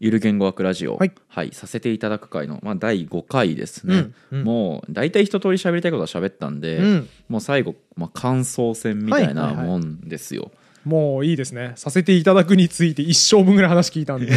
ゆる言語学ラジオ、はい。させていただく回の、まあ、第5回ですね、うんうん。もう大体一通り喋りたいことは喋ったんで、うん。もう最後、まあ、感想戦みたいなはいはいはいもういいですね。させていただくについて一生分ぐらい話聞いたんで。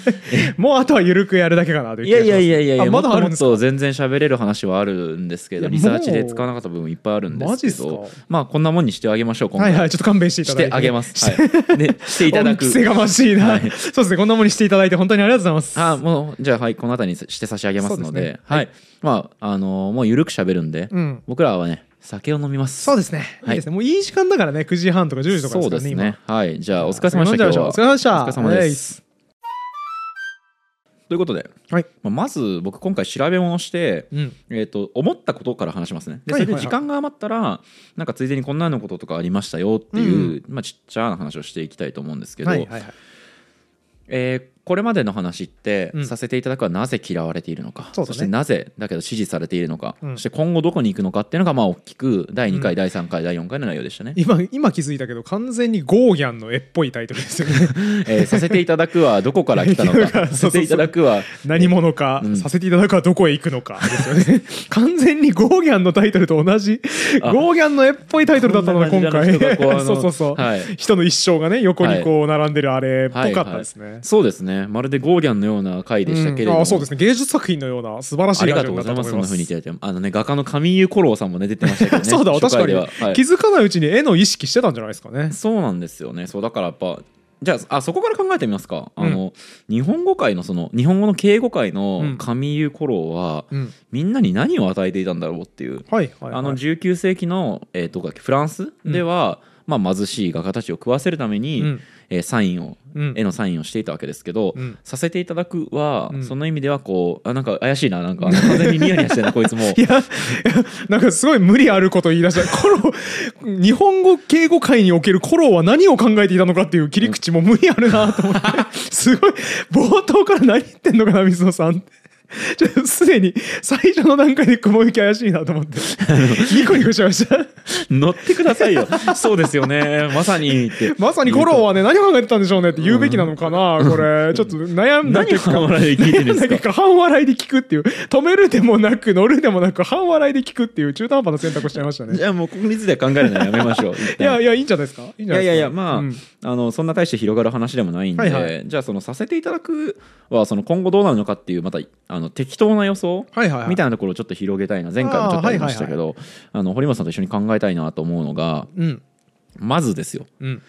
もうあとはゆるくやるだけかなといういやいやいやいやいやあまだあるんもっですか？と全然喋れる話はあるんですけどリサーチで使わなかった部分いっぱいあるんですすけどか？まあこんなもんにしてあげましょう今回は。いはいちょっと勘弁していたしだいて。てあげます、はい、でしていただく。せがましいな、はい。そうですねこんなもんにしていただいて本当にありがとうございます。あもうじゃあはいこの辺りにして差し上げますので。そうですね。はい、まああのーもうゆるく喋るんで、うん。僕らはね酒を飲みます。そうですね、はい。い、いですね。もういい時間だからね。9時半とか10時とかそうですね。ねはい。じゃあお疲れ今様でした。お疲れ様でした。お疲れ様です。ということで、はい。まあ、まず僕今回調べ物をして、うん。えー、と思ったことから話しますね。でそれで時間が余ったらなんかついでにこんなのこととかありましたよっていう、まあ、ちっちゃな話をしていきたいと思うんですけど、はいはいはい。えーこれまでの話って、うん。させていただくはなぜ嫌われているのか。そしてなぜだけど支持されているのか、うん。そして今後どこに行くのかっていうのがまあ大きく第2回、うん。第3回第4回の内容でしたね、今今気づいたけど完全にゴーギャンの絵っぽいタイトルですよね。えーさせていただくはどこから来たのか。させていただくは何者か、うん。させていただくはどこへ行くのか。ですよね。完全にゴーギャンのタイトルと同じあゴーギャンの絵っぽいタイトルだったのが今回。そうそうそう、はい。人の一生がね横にこう並んでるあれっぽかったですね、そうですねまるでゴーギャンのような回でしたけれども、うんあそうですね。芸術作品のような素晴らしありいラジオがとうございます。そんな風に言ってあのね画家の上湯五郎さんもね出てましたけどね。そうだ確かに、ははい。気づかないうちに絵の意識してたんじゃないですかね。そうなんですよね。そうだからやっぱじゃああそこから考えてみますか、あの日本語界のその日本語の敬語界の上湯五郎は、うん。みんなに何を与えていたんだろうっていう、はいはい、はい、あの19世紀の、えー、とフランスでは、まあ、貧しい画家たちを食わせるために、うんえーサインをうん。絵のサインをしていたわけですけど、うん。させていただくは、うん。その意味ではこうあなんか怪しいななんか完全にニヤニヤしてるなこいつも。いや、なんかすごい無理あること言い出した。コロ、日本語敬語界におけるコロは何を考えていたのかっていう切り口も無理あるなと思って、すごい、冒頭から何言ってんのかな、水野さん。ちょっとすでに最初の段階で雲行き怪しいなと思って、ニコニコしました。乗ってくださいよ。そうですよね。まさにって。まさにコロはね、何を考えてたんでしょうねって言うべきなのかな、これ。ちょっと悩んだ結果。笑いで聞いてるんですか？半笑いで聞くっていう。止めるでもなく乗るでもなく半笑いで聞くっていう中途半端な選択をしちゃいましたね。じゃあもう国立では考えるのはやめましょう。いやいやいいんじゃないですか？いいんじゃないですか？いやいやいやまあ、うん。あのそんな大して広がる話でもないんで、はいはい。じゃあそのさせていただくはその今後どうなるのかっていうまたあの適当な予想はいはいはい。みたいなところをちょっと広げたいな前回もちょっとありましたけどあの堀本さんと一緒に考えたいなと思うのがうん。まずですよ。うん。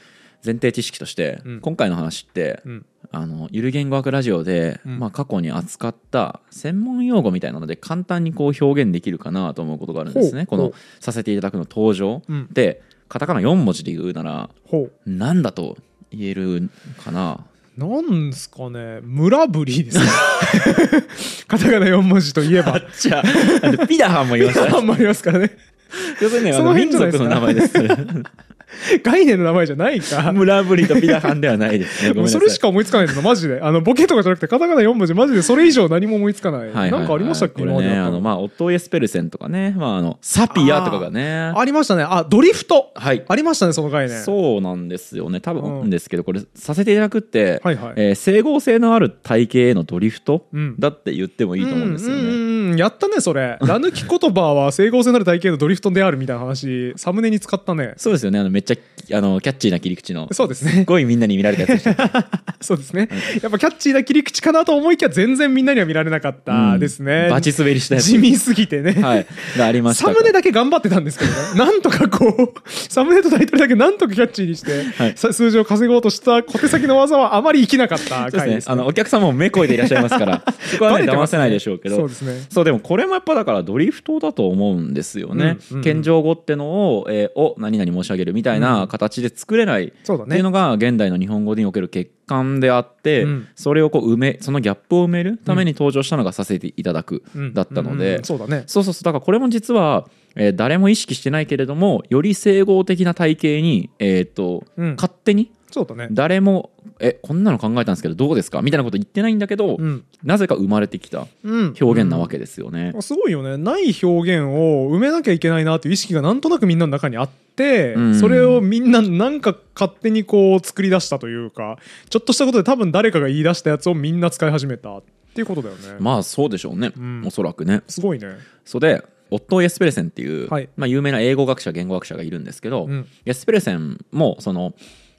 前提知識として、うん。今回の話って、うん。あのゆる言語学ラジオで、うん。まあ、過去に扱った専門用語みたいなので簡単にこう表現できるかなと思うことがあるんですね。このさせていただくの登場、うん。でカタカナ4文字で言うならほ何だと言えるかな。うなんすかね村ぶりですね。カタカナ4文字といえば。じゃあピダハンも言いましたあんまありますからね。要するにあそのの民族の名前です概念の名前じゃないか。村ぶりとピダハンではないですね。それしか思いつかないですのマジで。あのボケとかじゃなくてカタカナ4文字マジでそれ以上何も思いつかない、はいなんかありましたっけ？ねあのまあオットーエスペルセンとかね。まああのサピアとかがね。ありましたね。あドリフト。はい。ありましたねその概念。そうなんですよね。多うん。分ですけどこれさせていただくって、はいはい。えー整合性のある体型へのドリフトうん。だって言ってもいいと思うんですよね。うんやったねそれ。ラ抜き言葉は整合性のある体型のドリフトであるみたいな話サムネに使ったね。そうですよね。あのめっちゃあのキャッチーな切り口のすそうですね。ごいみんなに見られたやつでした。そうですね。やっぱキャッチーな切り口かなと思いきや全然みんなには見られなかったですね、バチ滑りしたやつ。地味すぎてね、はい。がありましたサムネだけ頑張ってたんですけどね。なんとかこうサムネとタイトルだけなんとかキャッチーにして、はい。さ数字を稼ごうとした小手先の技はあまり生きなかったそうですね。回ですあのお客様も目声でいらっしゃいますから そこはね騙せないでしょうけど。そうですね。そうでもこれもやっぱだからドリフトだと思うんですよね。うんうん。うん謙譲語ってのを、えー、を何々申し上げるみたいな形で作れないっていうのが現代の日本語における欠陥であって、うん。それをこう埋めそのギャップを埋めるために登場したのがさせていただくうん。だったので、うん。うん。そうだね。そうそうそう。だからこれも実は、えー誰も意識してないけれどもより整合的な体型に、えーとうん。勝手にそうだね。誰も「えこんなの考えたんですけどどうですか?」みたいなこと言ってないんだけど、うん。なぜか生まれてきたうん。表現なわけですよね。すごいよね。ない表現を埋めなきゃいけないなっていう意識がなんとなくみんなの中にあって、うん。それをみんななんか勝手にこう作り出したというかちょっとしたことで多分誰かが言い出したやつをみんな使い始めたっていうことだよね、まあそうでしょうね、うん。おそらくね。すごいね。それでオットー・エスペレセンっていう、はい。まあ、有名な英語学者言語学者がいるんですけど、うん。エスペレセンもその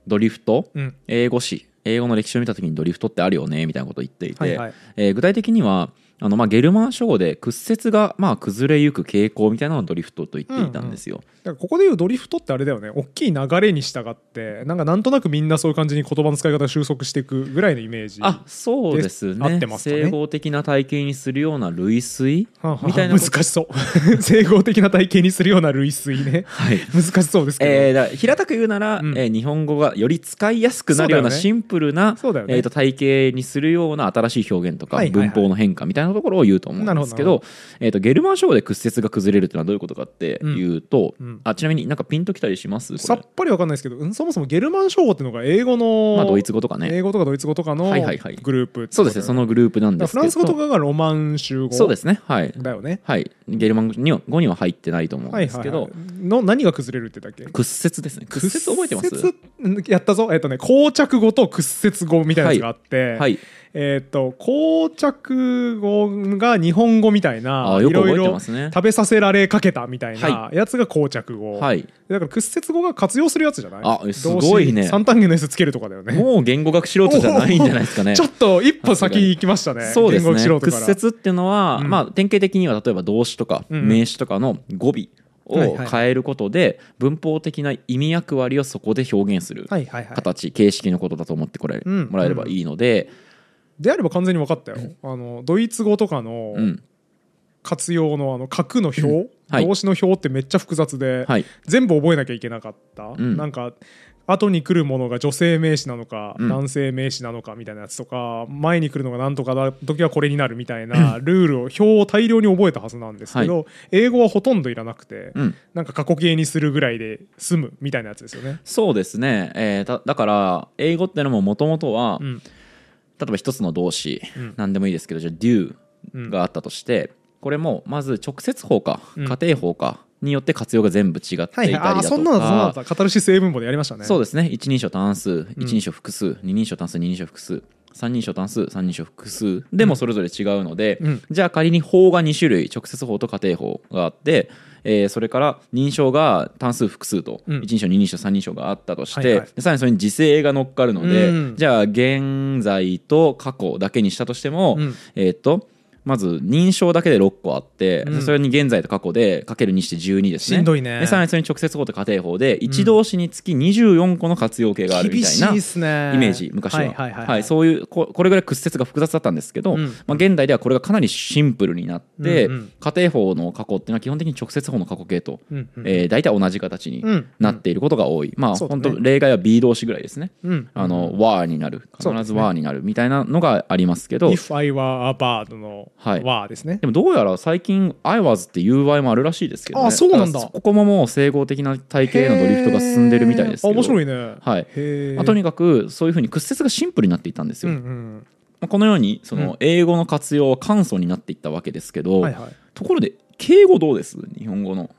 ドリフト、うん。英語史英語の歴史を見た時にドリフトってあるよねみたいなことを言っていて、はいはい。えー具体的にはあのまあゲルマン諸語で屈折がまあ崩れゆく傾向みたいなのをドリフトと言っていたんですよ。だからここでいうドリフトってあれだよね。大きい流れに従ってなんかなんとなくみんなそういう感じに言葉の使い方が収束していくぐらいのイメージあそうですで合っねてますかね。整合的な体系にするような類推はあはあ。みたいな難しそう。整合的な体系にするような類推ね。はい。難しそうですけど、えーだ平たく言うなら、うん。えー日本語がより使いやすくなるようなシンプルな、そうだよね。えーと体系にするような新しい表現とか、はいはいはい。文法の変化みたいなところを言うと思うんですけど。えーとゲルマン諸語で屈折が崩れるっていうのはどういうことかっていうと、うん。うんあちなみになんかピンときたりします？さっぱりわかんないですけど、うんそもそもゲルマン称号っていうのが英語の、まあドイツ語とかね。英語とかドイツ語とかのはいはいはい。グループってそうですねそのグループなんだですけど。フランス語とかがロマン州語。そうですねはい。だよね。はいゲルマンには語には入ってないと思うんはいですけど、はいはいの何が崩れるってだっけ？屈折ですね。屈折覚えてます？やったぞ。えっとね膠着語と屈折語みたいなやつがあって、はい。えっと膠着語が日本語みたいないろいろ食べさせられかけたみたいなはやつが膠着語、はい。だから屈折語が活用するやつじゃない？あすごいね。三単元の S つけるとかだよね。もう言語学素人じゃないんじゃないですかねちょっと一歩先行きましたね。そうですね。言語学素人から。屈折っていうのは、うん。まあ、典型的には例えば動詞とか名詞とかの語尾を変えることで文法的な意味役割をそこで表現する形、形式のことだと思ってこれ、うん。もらえればいいので、であれば完全に分かったよ。あのドイツ語とかのうん。活用のあの角の表、はい。動詞の表ってめっちゃ複雑で、はい。全部覚えなきゃいけなかった、ん。なんか後に来るものが女性名詞なのか、うん。男性名詞なのかみたいなやつとか前に来るのが何とかだ時はこれになるみたいなルールを表を大量に覚えたはずなんですけど、英語はほとんどいらなくて、うん、なんか過去形にするぐらいで済むみたいなやつですよね。そうですね、えーだだから英語ってのももともとは、うん例えば一つの動詞、うん。何でもいいですけどじゃあ do があったとして、これもまず直接法かうん。仮定法かによって活用が全部違っていたはいはい、ありだとか、そんなのそんなのカタルシス英文法でやりましたね。そうですね。一人称単数一人称複数、二人称単数二人称複数三人称単数三人称複数でもそれぞれ違うので、うん。じゃあ仮に法が2種類直接法と仮定法があって、えーそれから認証が単数複数と、うん。一人称二人称三人称があったとして、はいはい。でさらにそれに時制が乗っかるので、うん。じゃあ現在と過去だけにしたとしても、うん。えーっとまず認証だけで6個あって、うん。それに現在と過去でかける2して12ですね。しんどいね。でさらにそれに直接法と仮定法で一動詞につき24個の活用形があるみたいなイメージ昔は,、はいはいはいはい。そういうここれぐらい屈折が複雑だったんですけど、うん。まあ、現代ではこれがかなりシンプルになって、うんうん。仮定法の過去っていうのは基本的に直接法の過去形と、うんうんえー大体同じ形にうんなっていることが多い、まあね。本当例外は B 動詞ぐらいですね、うん。あの、和になる。必ず和になるみたいなのがありますけど、If I were a bird のはですね。でもどうやら最近 I was っていう場合もあるらしいですけど、ね、あそうなんだ。ここももう整合的な体系へのドリフトが進んでるみたいですけど。面白いね。はい。へまあとににかくそういうふうに屈折がシンプルになっていったんですうんよ、うん。まあこのようにそうん。の英語の活用は簡素になっていったわけですけど、はいはい。ところで敬語どうです？日本語の。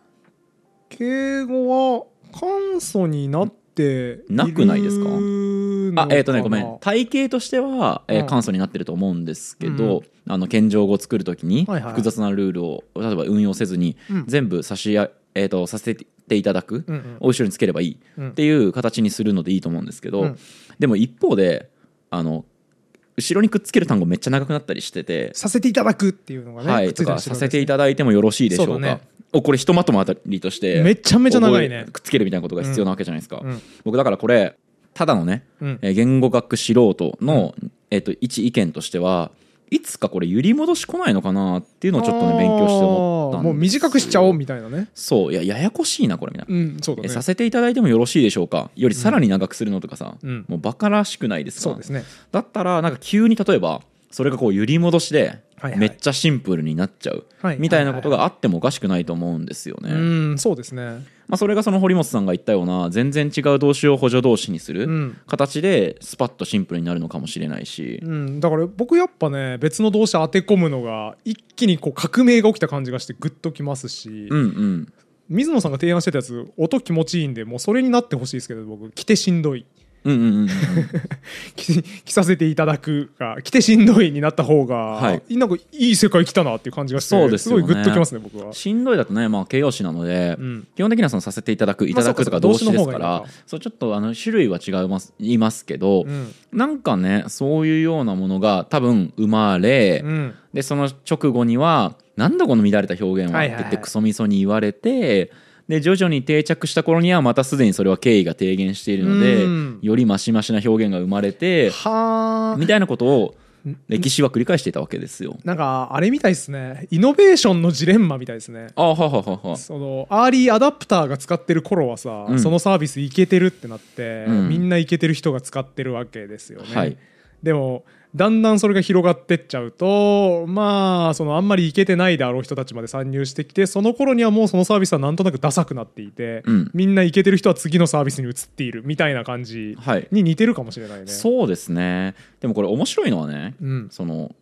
敬語は簡素になっているなくないですか？のあえっ、とねごめなん。体系としては、えーうん。簡素になってると思うんですけうん。ど、あの謙譲語を作るときに複雑なルールを例えば運用せずにうん。全部差しあ、えー、とさせていただく、うんうん。を後ろにつければいいうん。っていう形にするのでいいと思うんですけど、うん。でも一方であの後ろにくっつける単語めっちゃ長くなったりしてて、させていただくっていうのがね、はい、とかさせていだただいてもよろしいでしょうか？ねおこれひとまとまあたりとしてめちゃめちゃ長いね。くっつけるみたいなことが必要なわけじゃないですか、うん。僕だからこれただのね、うん。えー言語学素人の、えー、と一意見としてはいつかこれ揺り戻し来ないのかなっていうのをちょっとね勉強して思ったもう短くしちゃおうみたいなね。そう。いやややこしいなこれみたいな、うんそうだね。えさせていただいてもよろしいでしょうか？よりさらに長くするのとかさ、うん。もうバカらしくないですか？そうですね。だったらなんか急に例えばそれがこう揺り戻しではいはい。めっちゃシンプルになっちゃう。はい。みたいなことがあってもおかしくないと思うんですよね。うんそうですね。まあ、それがその堀本さんが言ったような全然違う動詞を補助動詞にするうん。形でスパッとシンプルになるのかもしれないし、うん、だから僕やっぱね別の動詞当て込むのが一気にこう革命が起きた感じがしてグッときますし、うんうん。水野さんが提案してたやつ音気持ちいいんでもうそれになってほしいですけど僕来てしんどいうんうんうんうん。着着させていただくが来てしんどいになった方が、はい。なんかいい世界来たなっていう感じがしてそうですよね。ごいグッときますね僕は。しんどいだとね、まあ、形容詞なので、うん。基本的にはそのさせていただくいまあただくとか動詞ですからそうちょっとあの種類は違います言いますけど、うん。なんかねそういうようなものが多分生まれ、うん。でその直後には「なんだこの乱れた表現は」って言ってクソみそに言われてで徐々に定着した頃にはまたすでにそれは敬意が低減しているのでうん。よりマシマシな表現が生まれてはあ。みたいなことを歴史は繰り返していたわけですよ。なんかあれみたいですね。イノベーションのジレンマみたいですね。あはははは。そのアーリーアダプターが使ってる頃はさ、うん。そのサービスいけてるってなって、うん。みんないけてる人が使ってるわけですよね、はい。でもだんだんそれが広がってっちゃうとまあそのあんまりいけてないであろう人たちまで参入してきてその頃にはもうそのサービスはなんとなくダサくなっていて、うん。みんないけてる人は次のサービスに移っているみたいな感じはい。に似てるかもしれないね。そうですね。でもこれ面白いのはねうん。その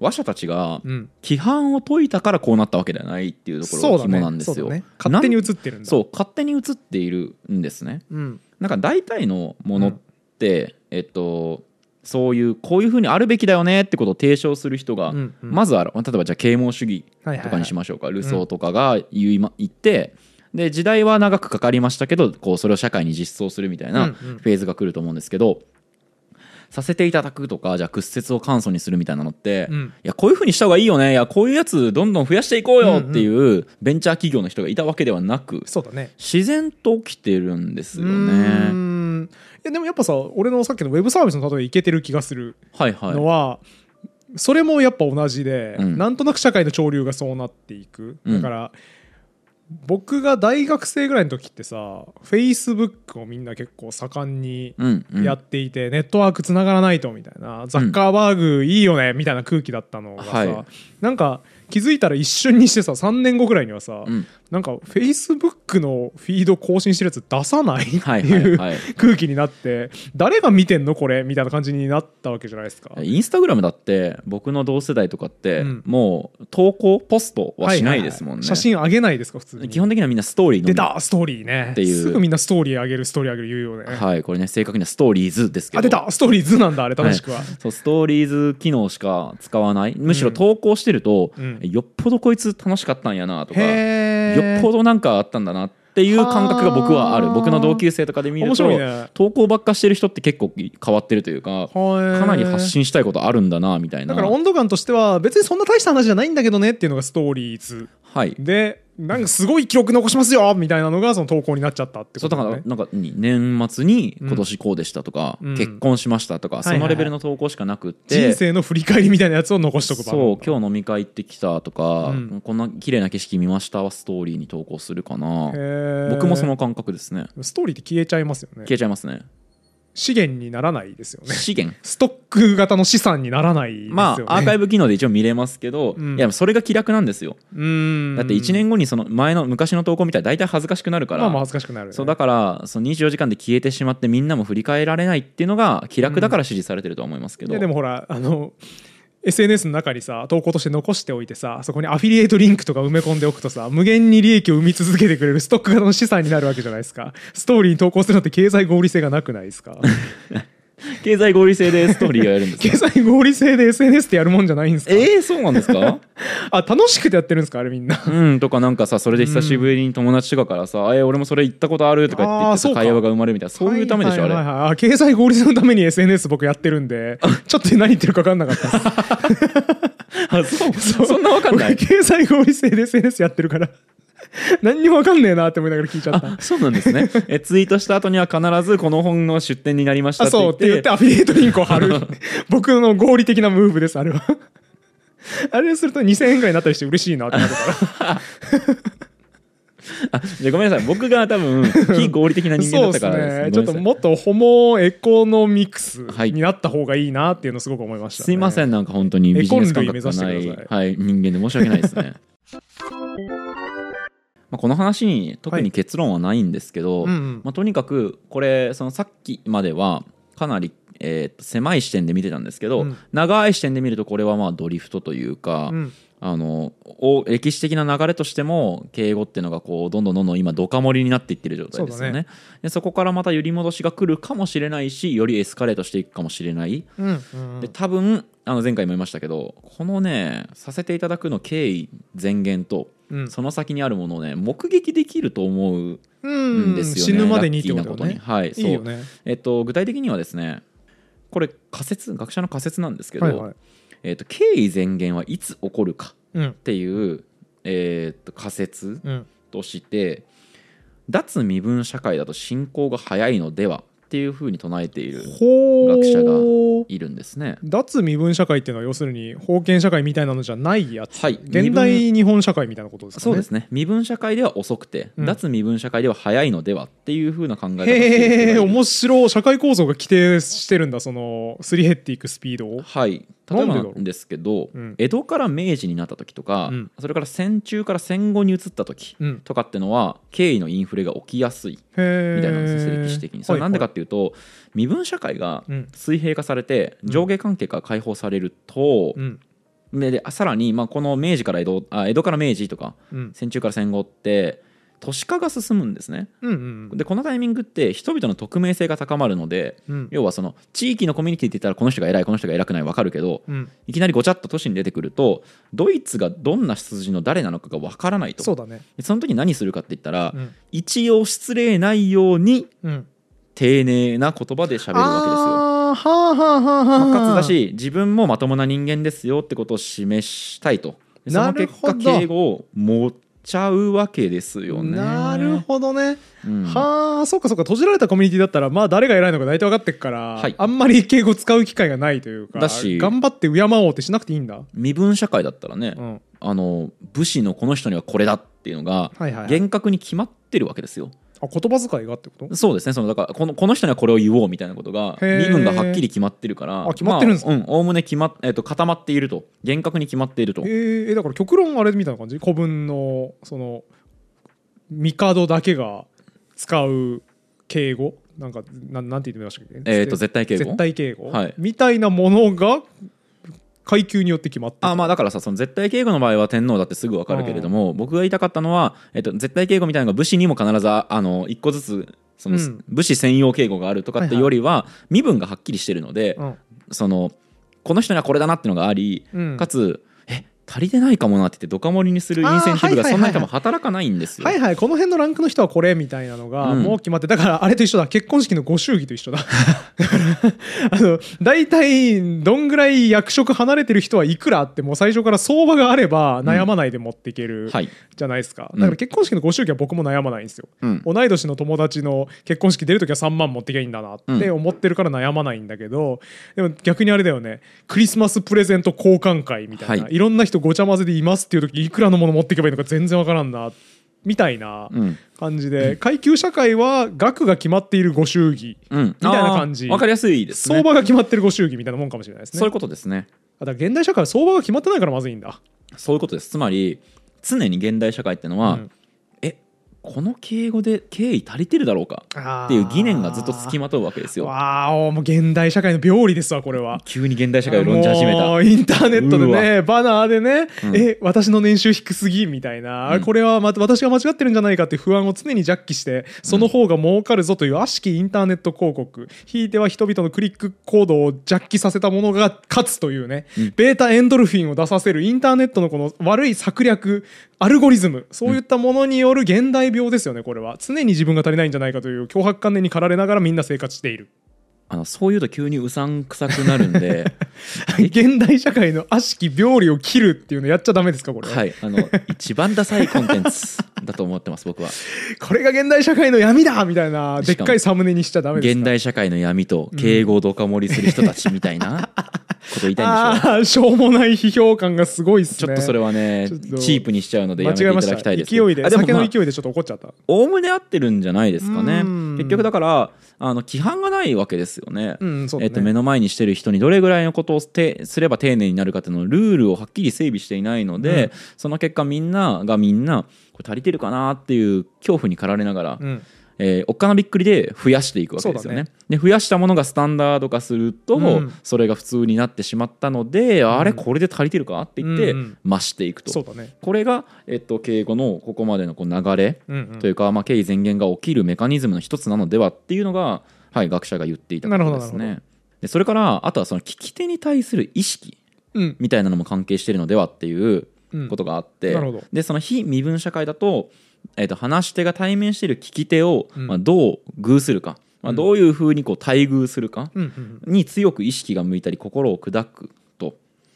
話者たちがうん、規範を解いたからこうなったわけではないっていうところが肝なんですよ。そうだね。勝手に移ってるんだ。そう勝手に移っているんですね。うん。なんか大体のものって、えっとそういうこういうふうにあるべきだよねってことを提唱する人が、うんうん。まずある。例えばじゃあ啓蒙主義はいはいはい。とかにしましょうか、ルソーとかが言いま言ってで時代は長くかかりましたけどこうそれを社会に実装するみたいなうんうん。フェーズが来ると思うんですけど、させていただくとかじゃあ屈折を簡素にするみたいなのって、いうん。やこういうふうにした方がいいよね。いやこういうやつどんどん増やしていこうよっていうベンチャー企業の人がいたわけではなくそうだね。自然と起きてるんですよね。ん。いやでもやっぱさ俺のさっきのウェブサービスの例えいけてる気がするはいはい。のは、それもやっぱ同じで、うん。なんとなく社会の潮流がそうなっていく。うん。だから、僕が大学生ぐらいの時ってさフェイスブックをみんな結構盛んにうんうん。やっていて、ネットワークつながらないとみたいなザッカーバーグいいよねみたいな空気だったのがさ、はい。なんか気づいたら一瞬にしてさ3年後ぐらいにはさ、うんなんかフェイスブックのフィード更新してるやつ出さないってはいいうはいはい 空気になって誰が見てんのこれみたいな感じになったわけじゃないですか。インスタグラムだって僕の同世代とかって、うん。もう投稿ポストはしないですもんね、ははは写真上げないですか普通に。基本的にはみんなストーリーのみ。出たストーリーね。っていう。すぐみんなストーリー上げるストーリー上げる言うよね、はいこれね正確にはストーリーズですけど。あ出たストーリーズなんだあれ正しくは、そうストーリーズ機能しか使わない。むしろ投稿してると、うんよっぽどこいつ楽しかったんやなとかよっぽどなんかあったんだなっていう感覚が僕はある。はあ。僕の同級生とかで見る面と、白いね。投稿ばっかしてる人って結構変わってるというかかかなり発信したいことあるんだなみたいな。だから温度感としては別にそんな大した話じゃないんだけどねっていうのがストーリーズはい。でなんかすごい記録残しますよみたいなのがその投稿になっちゃったってそうだからなんかに年末に今年こうでしたとか、うん。結婚しましたとか、はいはいそのレベルの投稿しかなくって人生の振り返りみたいなやつを残しとく場そう今日飲み会行ってきたとか、うん。こんな綺麗な景色見ましたはストーリーに投稿するかな。僕もその感覚ですね。ストーリーって消えちゃいますよね。消えちゃいますね資源にならないですよね。資源？ストック型の資産にならないですよね。まあアーカイブ機能で一応見れますけど、うん。いやそれが気楽なんですよ。だって1年後にその前の昔の投稿見たら大体恥ずかしくなるから、まあまあ恥ずかしくなる、ね、そうだからその24時間で消えてしまってみんなも振り返られないっていうのが気楽だから支持されてるとは思いますけど、いやでもほらあの SNS の中にさ投稿として残しておいてさそこにアフィリエイトリンクとか埋め込んでおくとさ無限に利益を生み続けてくれるストック型の資産になるわけじゃないですか。ストーリーに投稿するのって経済合理性がなくないですか？経済合理性でストーリーをやるんです経か済合理性で SNS ってやるもんじゃないんですか？えー、そうなんですか？あ楽しくてやってるんですかあれみんな。うんとかなんかさそれで久しぶりに友達とかからさ「え俺もそれ行ったことある」とか言って会話が生まれるみたいなそういうためでしょあれ、はいはいはいはい。あ経済合理性のために SNS 僕やってるんで ちょっと何言ってるか分かんなかったです。あそう。そんなわかんない。僕経済合理性で SNS やってるから 何にも分かんねえなって思いながら聞いちゃった。あそうなんですね。えツイートした後には必ずこの本の出展になりましたあって言っそうってて言ってアフィリエイトリンクを貼る。僕の合理的なムーブですあれは。あれすると2000円ぐらいになったりして嬉しいなってなるから。あじゃあごめんなさい。僕が多分非合理的な人間だったからちょっともっとホモエコノミクスはい。になった方がいいなっていうのをすごく思いました、ね。すいません。なんか本当にビジネス感覚がない。はい、人間で申し訳ないですねまあ、この話に特に結論はないんですけど、うんうん。まあ、とにかくこれそのさっきまではかなり、えーと狭い視点で見てたんですけど、うん。長い視点で見るとこれはまあドリフトというか、うん。あのお歴史的な流れとしても敬語っていうのがこうどんどんどんどん今ドカ盛りになっていってる状態ですよね。そうだでそこからまた揺り戻しが来るかもしれないしよりエスカレートしていくかもしれない、うんうん。で多分あの前回も言いましたけどこのねさせていただくの経緯前言とうん。その先にあるものをね目撃できると思ううんんですよね、死ぬまでにってことラッキーなねに。はいそう。いいよね。えっと、具体的にはですねこれ仮説学者の仮説なんですけど、はいはい。えっと、経緯前言はいつ起こるかうん。っていう、えっと仮説うん。として脱身分社会だと進行が早いのではっていうふうに唱えている学者がいるんですね。脱身分社会っていうのは要するに封建社会みたいなのじゃないやつ、はい。現代日本社会みたいなことですかね。そうですね。身分社会では遅くて、うん。脱身分社会では早いのではっていうふうな考え方へえる面白い。社会構造が規定してるんだそのすり減っていくスピードを。はい例えばなんでだろうなんですけど、うん。江戸から明治になった時とか、うん。それから戦中から戦後に移った時うん。とかってのは経緯のインフレが起きやすいみたいなんですよ歴史的に。それなんでかっていうと、身分社会がうん。水平化されて上下関係が解放されると、うん。ででさらに、まあ、この明治から江戸あ江戸から明治とかうん。戦中から戦後って都市化が進むんですね。うんうんでこのタイミングって人々の匿名性が高まるのでうん。要はその地域のコミュニティって言ったらこの人が偉いこの人が偉くない分かるけどうん。いきなりごちゃっと都市に出てくるとドイツがどんな筋の誰なのかが分からないと。そうだね。でその時何するかって言ったら、うん。一応失礼ないようにうん。丁寧な言葉で喋るわけですよ。はあはあはあはあまあかつだし自分もまともな人間ですよってことを示したいと。でその結果敬語をちゃうわけですよね。なるほどね、うん。はあそうかそうか閉じられたコミュニティだったらまあ誰が偉いのか大体分かってっから、はい。あんまり敬語使う機会がないというかだし頑張って敬おうってしなくていいんだ、身分社会だったらね、うん、あの武士のこの人にはこれだっていうのがはいはいはい。厳格に決まってるわけですよ。あ言葉遣いがってこと？そうですね。そのだからこのこの人にはこれを言おうみたいなことが身分がはっきり決まってるからあ決まってるんですか？まあうんおおむね決まっ、えっと固まっていると。厳格に決まっていると。えー。えだから極論あれみたいな感じ？古文のその帝だけが使う敬語？なんかなんなんて言ってましたっけ？えーと絶対敬語？絶対敬語、はい。みたいなものが階級によって決まってる。あまあだからさその絶対敬語の場合は天皇だってすぐ分かるけれども僕が言いたかったのは、えっと、絶対敬語みたいなのが武士にも必ずああの一個ずつその、うん。武士専用敬語があるとかっていうよりは、身分がはっきりしてるので、うん。そのこの人にはこれだなっていうのがあり、うん。かつえ足りてないかもなって言ってドカ盛りにするインセンティブがそんなに多分働かないんですよ。はいはいこの辺のランクの人はこれみたいなのがうん。もう決まって、だからあれと一緒だ。結婚式のご祝儀と一緒だ あの大体どんぐらい役職離れてる人はいくらあってもう最初から相場があれば悩まないで持っていける、はい。じゃないですか。うん。だから結婚式のご祝儀は僕も悩まないんですよ、うん。同い年の友達の結婚式出るときは3万持ってきゃいいんだなって思ってるから悩まないんだけど、でも逆にあれだよね。クリスマスプレゼント交換会みたいな、はい。い、ろんな人ごちゃ混ぜでいますっていう時いくらのもの持っていけばいいのか全然わからんなみたいなうん。感じで、階級社会は額が決まっているご祝儀うん、みたいな感じ。分かりやすいですね。相場が決まってるご祝儀みたいなもんかもしれないですね。そういうことですね。あだから現代社会は相場が決まってないからまずいんだ。そういうことです。つまり常に現代社会っていうのは、うん。えこの敬語で敬意足りてるだろうかっていう疑念がずっとつきまとうわけですよ。わあもう現代社会の病理ですわこれは。急に現代社会を論じ始めた。インターネットでうねバナーでね、うん。え私の年収低すぎみたいな、うん。これはま私が間違ってるんじゃないかって不安を常にジャッキしてその方が儲かるぞという悪しきインターネット広告。ひいては人々のクリック行動をジャッキさせたものが勝つというね、うん。ベータエンドルフィンを出させるインターネットのこの悪い策略アルゴリズムそういったものによる現代病ですよねこれは。常に自分が足りないんじゃないかという脅迫観念に駆られながらみんな生活している。あのそういうと急にうさんくさくなるんで。現代社会の悪しき病理を切るっていうのやっちゃダメですかこれは、はいあの一番ダサいコンテンツだと思ってます僕は。これが現代社会の闇だみたいなでっかいサムネにしちゃダメですか。現代社会の闇と敬語をドカ盛りする人たちみたいな、こと言いたいんでしょああしょうもない批評感がすごいっすね。ちょっとそれはねチープにしちゃうのでやめていただきたいです勢いでまあ、の勢いでちょっと怒っちゃった。おおむね合ってるんじゃないですかね。うん。結局だからあの規範がないわけですよね、うんね。えっと目の前にしてる人にどれぐらいのことをてすれば丁寧になるかっていうのをルールをはっきり整備していないので、うん。その結果みんながみんなこれ足りてるかなっていう恐怖に駆られながら、うんえーおっかなびっくりで増やしていくわけですよね。で増やしたものがスタンダード化すると、うん。それが普通になってしまったので、あれこれで足りてるかって言ってうんうん。増していくと。ね。これが、えっと、敬語のここまでのこう流れうんうん。というか、まあ、敬意前言が起きるメカニズムの一つなのではっていうのが、はい、学者が言っていたことですね。でそれからあとはその聞き手に対する意識うん。みたいなのも関係しているのではっていううん。ことがあって、でその非身分社会だと,、えー、と話し手が対面している聞き手を、うん。まあ、どう遇するか、まあ、うん。どういうふうにこう待遇するかに強く意識が向いたり心を砕く。と、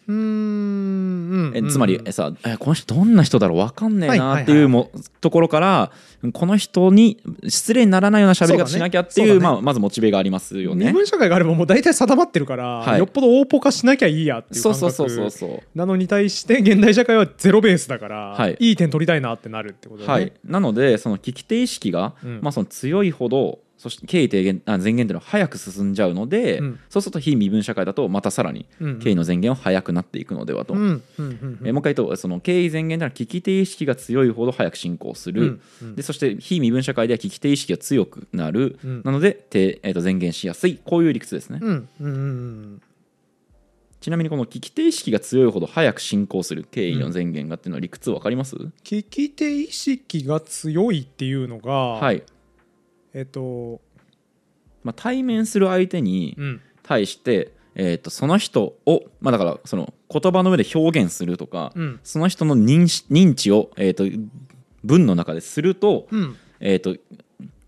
うーんえつまりえさえこの人どんな人だろう分かんねえなってはいうもところからこの人に失礼にならないような喋り方しなきゃっていうそうだね。まあ、まずモチベがありますよね。身分社会があればもう大体定まってるから、はい。よっぽど大ポカしなきゃいいやっていうそう感覚そうそうそうそうなのに対して現代社会はゼロベースだから、はい。い、い点取りたいなってなるってことだね。はい、なのでその聞き手意識が、うん。まあ、その強いほどそして敬意低減あ前言っていうのは早く進んじゃうので、うん。そうすると非身分社会だとまたさらにうん敬意の前言は早くなっていくのではと、うんうんうんえーもう一回言うとその敬意前言というのは聞き手意識が強いほど早く進行する、うんうん。でそして非身分社会では聞き手意識が強くなる、うん。なのでて、えー、と前言しやすい。こういう理屈ですね、うんうんうんちなみにこの聞き手意識が強いほど早く進行する敬意の前言がっていうのは理屈分かります、聞き手意識が強いっていうのが、はい、えっと、まあ、対面する相手に、うん。対して、えー、とその人を、まあ、だからその言葉の上で表現するとか、うん。その人の認知を、えー、と文の中ですると,、うん。えー、と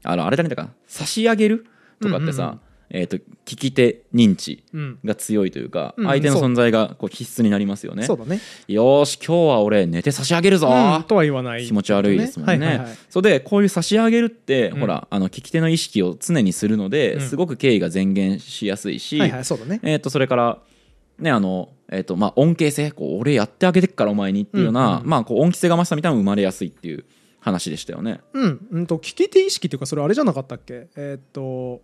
あのあれだねだから差し上げるとかってさ、うんうんうんえー、と聞き手認知うん。が強いというか、うん相手の存在がこう必須になりますよね。そうだね、よーし今日は俺寝て差し上げるぞ、うんとは言わない。気持ち悪いですもんね。はいはいはい。それでこういう差し上げるって、うん。ほらあの聞き手の意識を常にするので、うん。すごく敬意が前言しやすいし、はいはいそうだね。えー、とそれから、ねあのえーとまあ、恩恵性こう俺やってあげてっからお前にっていうような、うんうんまあ、こう恩着せがましさみたいなのが生まれやすいっていう話でしたよね。うん、うんと聞き手意識っていうかそれあれじゃなかったっけ？えーっと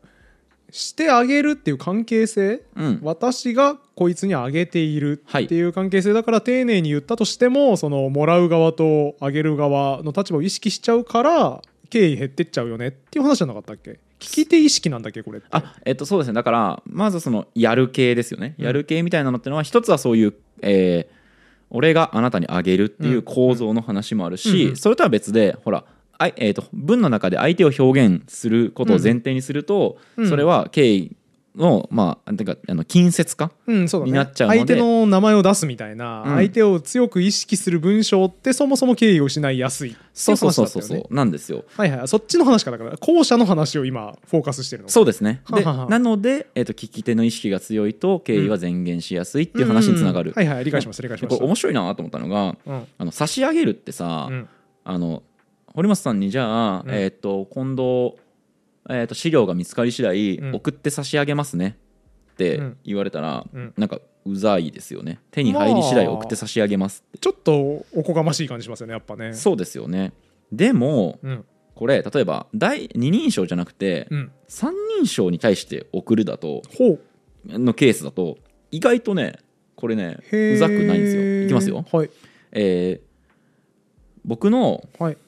してあげるっていう関係性うん、私がこいつにあげているはい。っていう関係性だから丁寧に言ったとしてもそのもらう側とあげる側の立場を意識しちゃうから敬意減ってっちゃうよねっていう話じゃなかったっけ？聞き手意識なんだっけこれって。あえっとそうですね。だからまずそのやる系ですよね、うん。やる系みたいなのってのは一つはそういう、えー俺があなたにあげるっていう構造の話もあるし、うん。うん。それとは別でほらあいえー、と文の中で相手を表現することを前提にすると、うん。それは敬意のまあてかあの近接化うんそうだね。になっちゃうので。相手の名前を出すみたいな、うん。相手を強く意識する文章ってそもそも敬意を失いやすいっていそうそうそうそうなんですよ。はいはい。そっちの話かだから後者の話を今フォーカスしてるの。そうですね。でなので、えー、と聞き手の意識が強いと敬意は前言しやすいっていう話につながる、うんはいはい。理解しました理解しましたこれ面白いなと思ったのがうん。あの差し上げるってさ、うん。あの堀本さんにじゃあ、うん。えっ、と今度、えー、と資料が見つかり次第、うん。送って差し上げますね。ってうん。言われたら、うん。なんかうざいですよね。手に入り次第送って差し上げますって、ちょっとおこがましい感じしますよねやっぱね。そうですよね。でもうん。これ例えば第二人称じゃなくて、うん。三人称に対して送るだとのケースだと意外とねこれねうざくないんですよ。いきますよ、はい。えー僕のはい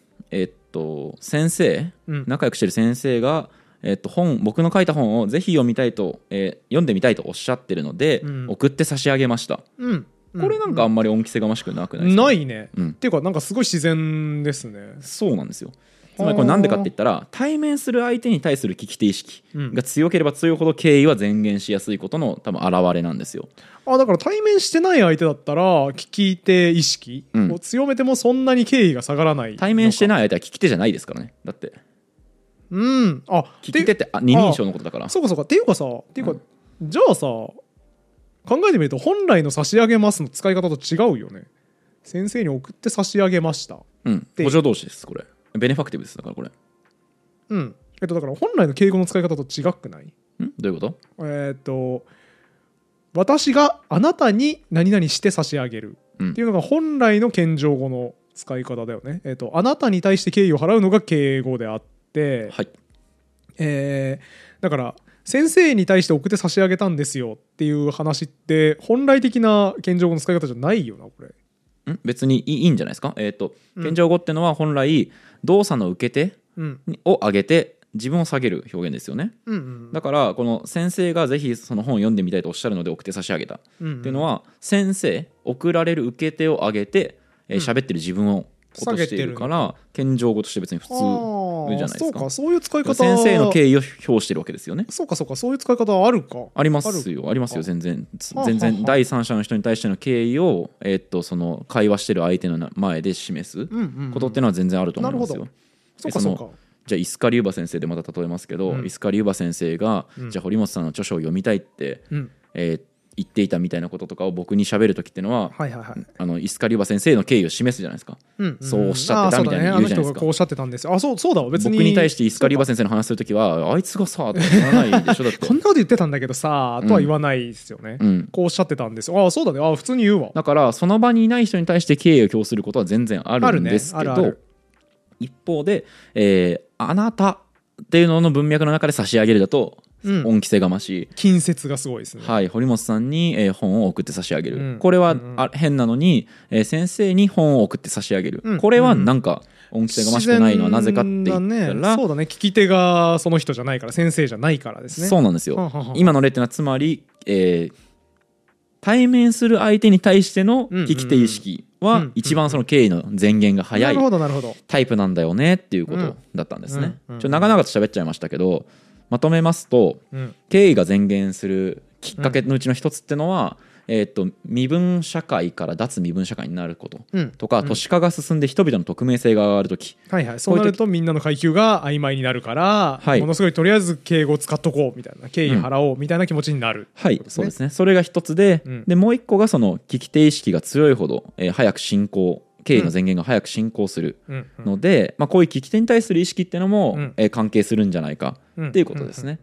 えっと先生うん。仲良くしてる先生が、えっと、本僕の書いた本をぜひ読みたいと、えー読んでみたいとおっしゃってるので、うん。送って差し上げました。うん。これなんかあんまり恩着せがましくなくないですか、ないね。うん。っていうかなんかすごい自然ですね。そうなんですよつまりこれなんでかって言ったら対面する相手に対する聞き手意識うん。が強ければ強いほど敬意は前言しやすいことの多分表れなんですよ。あだから対面してない相手だったら聞き手意識うん。を強めてもそんなに敬意が下がらない対面していない相手は聞き手じゃないですからね。だって。うん。あ聞き手ってあ二人称のことだから。そうかそうか。っていうかさっていうか、うん。じゃあさ考えてみると本来の差し上げますの使い方と違うよね。先生に送って差し上げました。うん。で補助動詞ですこれベネファクティブです。だからこれ。んうん。えっとだから本来の敬語の使い方と違くない？どういうこと？えっと私があなたに何々して差し上げる。うん。っていうのが本来の謙譲語の使い方だよね。えっとあなたに対して敬意を払うのが敬語であって、はい。えーだから先生に対して送って差し上げたんですよっていう話って本来的な謙譲語の使い方じゃないよなこれ。ん？別にいいいいんじゃないですか？えっ、とうん。謙譲語ってのは本来動作の受け手を上げて自分を下げる表現ですよね。うんうんだからこの先生がぜひその本を読んでみたいとおっしゃるので送って差し上げた。っうん。ていうのは先生送られる受け手を上げてえー喋ってる自分を落としているから謙譲語として別に普通じゃないですか。そうかそういう使い方。先生の敬意を表してるわけですよね。そうかそうかそういう使い方あるか。ありますよありますよ全然。はあ全はあ然第三者の人に対しての敬意を、えーっとその会話してる相手の前で示すうんうんうん。ことっていうのは全然あると思いますよ。なるそうかえそうか。じゃあイスカリューバ先生でまた例えますけど、うん。イスカリューバ先生が、うん。じゃあ堀本さんの著書を読みたいって、うん。えー言っていたみたいなこととかを僕に喋る時っていうのは、はいはいはい。あのイスカリバ先生の敬意を示すじゃないですか。うん。そうおっしゃってたみたいにあー言うじゃないですか。ねあの人がこうおっしゃってたんです。よあそうそうだわ。別に。僕に対してイスカリバ先生の話する時はあいつがさとか言わないでしょ。だって。こんなこと言ってたんだけどさとは言わないですよね、うん、こうおっしゃってたんです。よああそうだね。ああ普通に言うわ。だからその場にいない人に対して敬意を表することは全然あるんですけど、ねあるある。一方で、えーあなたっていうのの文脈の中で差し上げるだとうん恩着せがましい、近接がすごいですね、はい、堀本さんに、えー本を送って差し上げる、うん。これは、うんうん。あ変なのに、えー先生に本を送って差し上げる、うん。これはなんか恩着せがましくないのはなぜかって言ったら、ね、そうだね。聞き手がその人じゃないから先生じゃないからですね。そうなんですよ、はんはんはん。今の例っていうのはつまり、えー対面する相手に対しての聞き手意識は一番その敬意の前言が早ないるほどなるほど。タイプなんだよねっていうことだったんですね。ちょ長々と喋っちゃいましたけどまとめますとうん。敬意が前言するきっかけのうちの一つってのは、えー、と身分社会から脱身分社会になることうん。とか、都市化が進んで人々の匿名性が上がる時はいはい。そうなるとみんなの階級が曖昧になるから、はい。ものすごいとりあえず敬語を使っとこうみたいな敬意払おうみたいな気持ちになる、はい。そうですね。それが一つで,、うん。でもう一個がその聞き手意識が強いほど、えー早く進行敬意の前言が早く進行するので、まあ、こういう聞き手に対する意識っていうのも、うん。えー関係するんじゃないかうん。っていうことですね。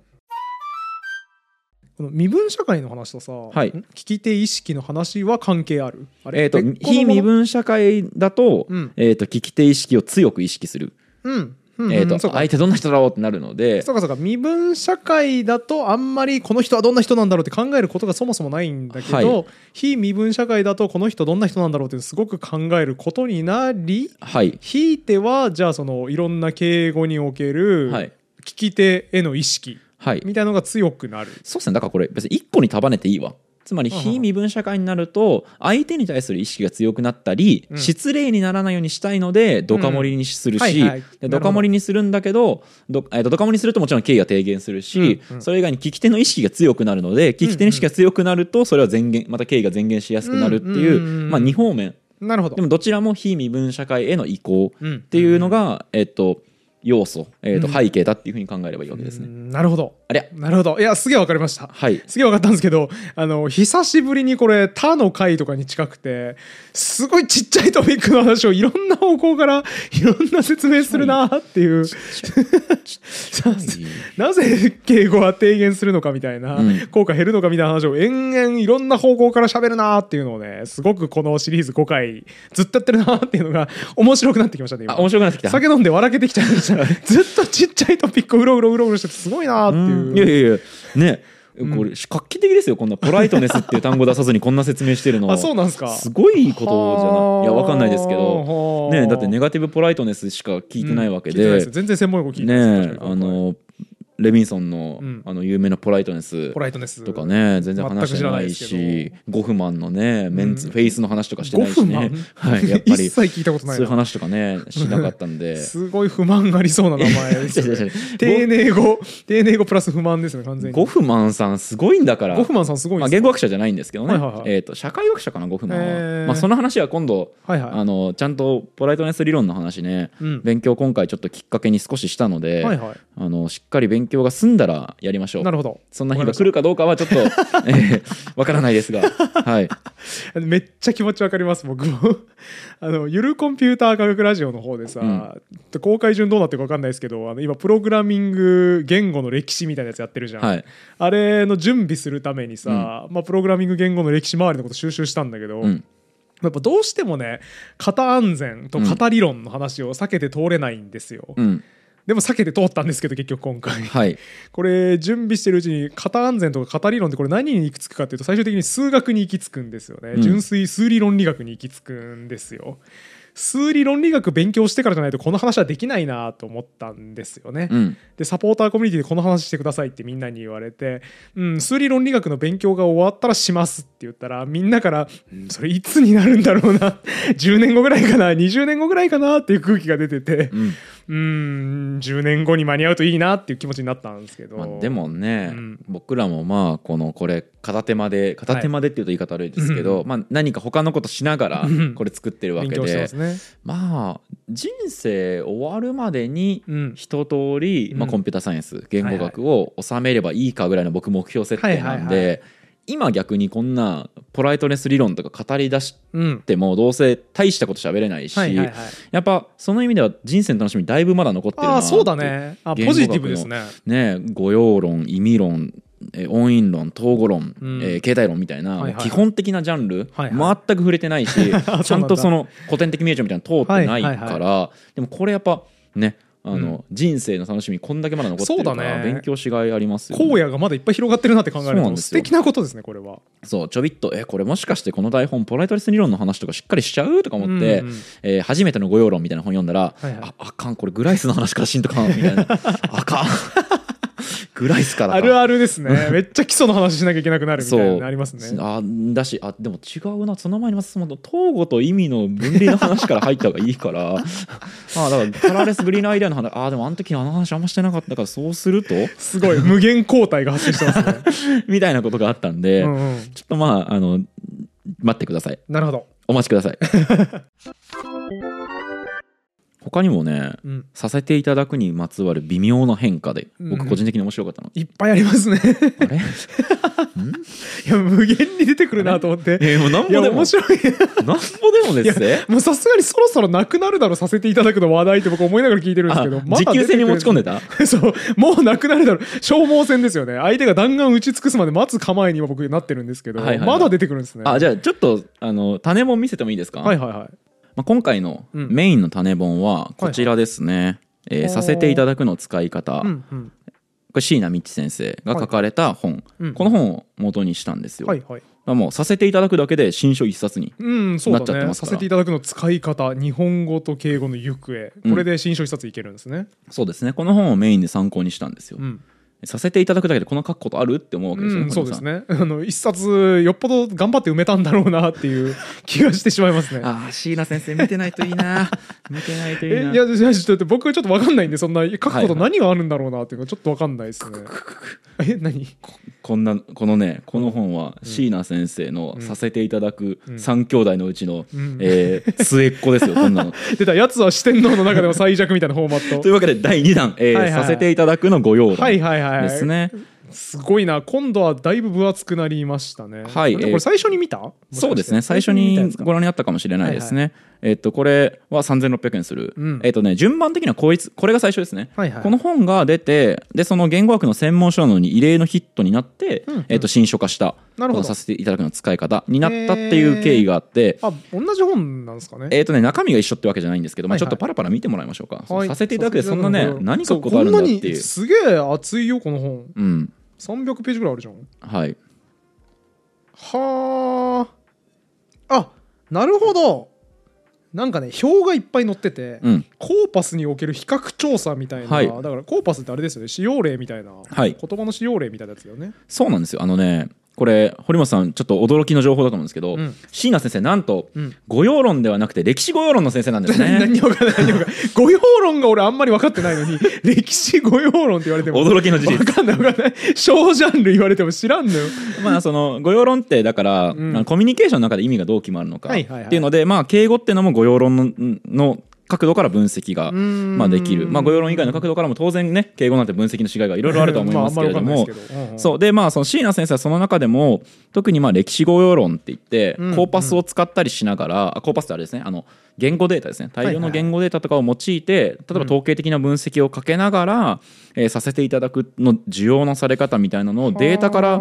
この身分社会の話とさ、はい。ん聞き手意識の話は関係ある？あえー、と非身分社会だと,、うん。えー、と聞き手意識を強く意識する、うんえー、と相手どんな人だろうってなるのでそうかそうか。身分社会だとあんまりこの人はどんな人なんだろうって考えることがそもそもないんだけど、はい。非身分社会だとこの人どんな人なんだろうってすごく考えることになりはい。ひいてはじゃあそのいろんな敬語におけるはい。聞き手への意識はい。みたいなのが強くなる。そうですね。だからこれ別に一個に束ねていいわつまり非身分社会になると相手に対する意識が強くなったり、うん。失礼にならないようにしたいのでドカ盛りにするし、ドカ盛りにするんだけどど、えーとドカ盛りにするともちろん敬意が低減するし、うん。うん。それ以外に聞き手の意識が強くなるので聞き手の意識が強くなるとそれは前減また敬意が前減しやすくなるっていう、うんうんうんうん。まあ、2方面。なるほど。でもどちらも非身分社会への移行うん。っていうのが、えっと要素、えっとうん背景だっていうふうに考えればいいわけですね。うんなるほど。ありゃなるほど。いや、すげえわかりました。はいすげえわかったんですけど、あの、久しぶりにこれ、他の回とかに近くて、すごいちっちゃいトピックの話をいろんな方向からいろんな説明するなっていう、なぜ敬語は低減するのかみたいな、うん効果減るのかみたいな話を延々いろんな方向から喋るなっていうのをね、すごくこのシリーズ5回ずっとやってるなっていうのが面白くなってきましたね、今あ面白くなってきた。酒飲んで笑けてきちゃいました ずっとちっちゃいトピックをうろうろうろうろしててすごいなーっていう。いやいやいや。ね。ん。これ画期的ですよこんな。ポライトネスっていう単語出さずにこんな説明してるの。あそうなんですか？すごいことじゃないいやわかんないですけど。どねだってネガティブポライトネスしか聞いてないわけで。全然専門用語聞いてないねあのレビンソンのうん。あの有名なポライトネスとかね全然話してないしゴフマンのねメンツうんフェイスの話とかして5ないしね。はいやっぱり。一切聞いたことないな。そういう話とかねしなかったんで。すごい不満がありそうな名前です 丁寧語。丁寧語プラス不満ですね完全に。ゴフマンさんすごいんだから。ゴフマンさんすごいまあ、言語学者じゃないんですけどね、えー、と社会学者かなゴフマンは、まあ、その話は今度あのちゃんとポライトネス理論の話ね、うん。勉強今回ちょっときっかけに少ししたので、あのしっかり勉強が済んだらやりましょう。なるほど。そんな日が来るかどうかはちょっと わ、えー、からないですが。はい。めっちゃ気持ちわかります僕も。あのゆるコンピューター科学ラジオの方でさ、うん、公開順どうなってるか分かんないですけどあの今プログラミング言語の歴史みたいなやつやってるじゃん、はい、あれの準備するためにさ、うん、まあ、プログラミング言語の歴史周りのこと収集したんだけど、うん。やっぱどうしてもね型安全と型理論の話を避けて通れないんですよ。うんでも避けて通ったんですけど結局今回、はい、これ準備してるうちに型安全とか型理論ってこれ何に行き着くかっていうと最終的に数学に行き着くんですよね、うん、純粋数理論理学に行き着くんですよ。数理論理学勉強してからじゃないとこの話はできないなと思ったんですよね。うん、でサポーターコミュニティでこの話してくださいってみんなに言われて、うん、数理論理学の勉強が終わったらしますって言ったらみんなから「うん、それいつになるんだろうな。10年後ぐらいかな20年後ぐらいかな」っていう空気が出てて、うん、うん10年後に間に合うといいなっていう気持ちになったんですけど、まあ、でもね、うん、僕らもまあこのこれ片手間で片手間でっていうと言い方悪いですけど、はい、まあ、何か他のことしながら これ作ってるわけで、ね、まあ人生終わるまでに一通り、うん、まあ、コンピューターサイエンス言語学を収めればいいかぐらいの僕目標設定なんで。今逆にこんなポライトネス理論とか語り出してもどうせ大したこと喋れないし、はいはいはい、やっぱその意味では人生の楽しみだいぶまだ残ってるなあそうだね。あポジティブですね。ね語用論意味論音韻論統合論、うん、えー、形態論みたいな、はいはい、基本的なジャンル、はいはい、全く触れてないし ちゃんとその古典的名著みたいなの通ってないから、はいはいはい、でもこれやっぱねあの、うん、人生の楽しみこんだけまだ残ってるから勉強しがいありますよ、ね、荒野がまだいっぱい広がってるなって考えると素敵なことですねこれは。そうちょびっとえこれもしかしてこの台本ポライトレス理論の話とかしっかりしちゃうとか思って、うんうん、えー、初めての御用論みたいな本読んだら、はいはい、ああかんこれグライスの話からしんとかんみたいな。あかん ぐらいすからあるあるですね。めっちゃ基礎の話しなきゃいけなくなるみたいなありますね。あだしあでも違うなその前にます統合と意味の分離の話から入った方がいいから。あだからカラーレスグリーンアイデアの話あでもあの時あの話あんましてなかったからそうすると？すごい無限交代が発生してますね。みたいなことがあったんで、うんうん、ちょっとまああの待ってください。なるほど。お待ちください他にもね、うん、させていただくにまつわる微妙な変化で僕個人的に面白かったの、いっぱいありますね。あれ？いや無限に出てくるなと思って。いやもう何ぼでも。面白い。何ぼでもですねもうさすがにそろそろなくなるだろさせていただくの話題って僕思いながら聞いてるんですけど持久戦に持ち込んでた？そう。もうなくなるだろ消耗戦ですよね。相手が弾丸打ち尽くすまで待つ構えには僕なってるんですけど、はいはいはい、まだ出てくるんですね。あじゃあちょっとあの種も見せてもいいですか？はいはいはいまあ、今回のメインの種本はこちらですね、えー、させていただくの使い方、うんうん、これ椎名道先生が書かれた本、はいはい、この本を元にしたんですよ。はいはい。もうさせていただくだけで新書一冊になっちゃってますから、うんね、させていただくの使い方日本語と敬語の行方。これで新書一冊いけるんですね、うん、そうですね。この本をメインで参考にしたんですよ、うんさせていただくだけでこの書くことあるって思うわけですよ、うん、そうですね。あの一冊よっぽど頑張って埋めたんだろうなっていう気がしてしまいますね。ああ椎名先生見てないといいな。見てないといいな。いやいやちょっと僕ちょっと分かんないんでそんな書くこと何があるんだろうなっていうのちょっと分かんないですね、はいはい、え何こんなこのねこの本は椎名先生のさせていただく三兄弟のうちの、うん、えー、末っ子ですよこんなの出たやつは四天王の中でも最弱みたいなフォーマットというわけで第2弾、えー、はいはい、させていただくのご用はいはいはいすごいな。今度はだいぶ分厚くなりましたね。はい。これ最初に見た？そうですね。最初にご覧になったかもしれないですね、えっとこれは3600円する、うん、えっとね順番的にはこいつこれが最初ですね、はいはい、この本が出てでその言語学の専門書なのに異例のヒットになって、うんうん、えっと新書化した。なるほど。させていただくの使い方。になったっていう経緯があって。あ同じ本なんですかね？えっ、とね中身が一緒ってわけじゃないんですけど、まあ、ちょっとパラパラ見てもらいましょうか、はい、させていただくでそんなね何書くことあるんだっていう。すげえ熱いよこの本。うん。300ページぐらいあるじゃん。はい。はああなるほどなんかね表がいっぱい載ってて、うん、コーパスにおける比較調査みたいな、はい、だからコーパスってあれですよね使用例みたいな、はい、言葉の使用例みたいなやつだよね。そうなんですよ。あのねこれ堀本さんちょっと驚きの情報だと思うんですけど、うん、椎名先生なんと、うん、御用論ではなくて歴史御用論の先生なんですね。何もか何もか御用論が俺あんまり分かってないのに 歴史御用論って言われても驚きの事実。分かんない分かんない。小ジャンル言われても知らんのよ。まあその御用論ってだから、うん、コミュニケーションの中で意味がどう決まるのかっていうので、まあ敬語っていうのも御用論のの角度から分析がまあできる、まあ、御用論以外の角度からも当然ね敬語なんて分析の違いがいろいろあるとは思いますけれども。そう。でまあその椎名先生はその中でも特にまあ歴史御用論って言って、コーパスを使ったりしながら、コーパスってあれですね。あの言語データですね。大量の言語データとかを用いて、例えば統計的な分析をかけながら、えー、させていただくの需要のされ方みたいなのをデータから、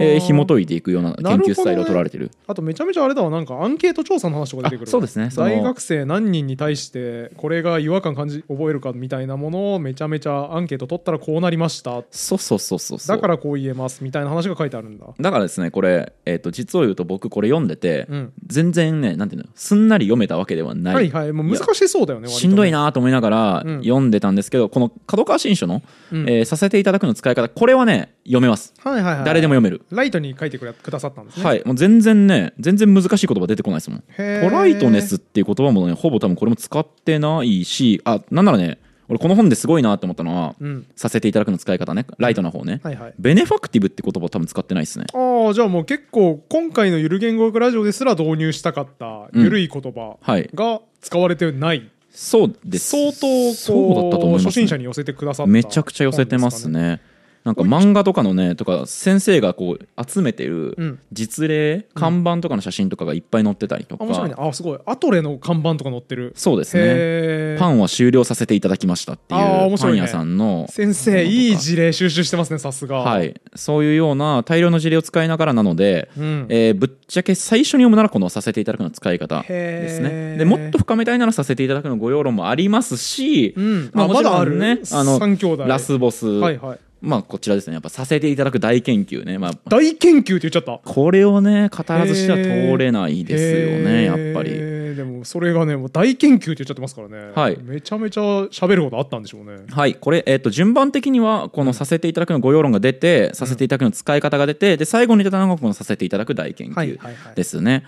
えー、紐解いていくような研究スタイルを取られてる、ね、あとめちゃめちゃあれだわ。なんかアンケート調査の話とか出てくるそうですね。大学生何人に対してこれが違和感感じ覚えるかみたいなものをめちゃめちゃアンケート取ったらこうなりました。そうそうそうそうだからこう言えますみたいな話が書いてあるんだ。だからですねこれ、えーと、実を言うと僕これ読んでて、うん、全然ねなんていうのすんなり読めたわけではない。はいはいもう難しそうだよねしんどいなと思いながら読んでたんですけど、うん、この角川新書の、うん、えー、させていただくの使い方これはね読めます、はいはいはい、誰でも読める。ライトに書いてくださったんですね。はいもう全然ね全然難しい言葉出てこないですもん。トライトネスっていう言葉もねほぼ多分これも使ってないしあなんならね俺この本ですごいなと思ったのは、うん、させていただくの使い方ね。ライトな方ね、はいはい、ベネファクティブって言葉を多分使ってないですね。ああじゃあもう結構今回のゆる言語学ラジオですら導入したかったゆるい言葉が使われてない、そうです。相当そうだったと思います、ね、初心者に寄せてくださった、めちゃくちゃ寄せてますねなんか漫画とかのねとか先生がこう集めてる実例、看板とかの写真とかがいっぱい載ってたりとか、面白いね。あすごい。アトレの看板とか載ってる。そうですね。パンは終了させていただきましたっていうパン屋さんの、先生いい事例収集してますねさすが。はい。そういうような大量の事例を使いながらなので、うん、えー、ぶっちゃけ最初に読むならこのさせていただくの使い方ですねでもっと深めたいならさせていただくのご要論もありますし、うん、まあ、もちろんねあのラスボス、はいはいまあこちらですね。やっぱさせていただく大研究ね、まあ、大研究って言っちゃった。これをね語らずしては通れないですよねやっぱり。でもそれがねもう大研究って言っちゃってますからね、はい、めちゃめちゃ喋ることあったんでしょうね。はい。これ、えーと、順番的にはこのさせていただくのご要論が出て、させていただくの使い方が出てで最後に出たのがこのさせていただく大研究ですね、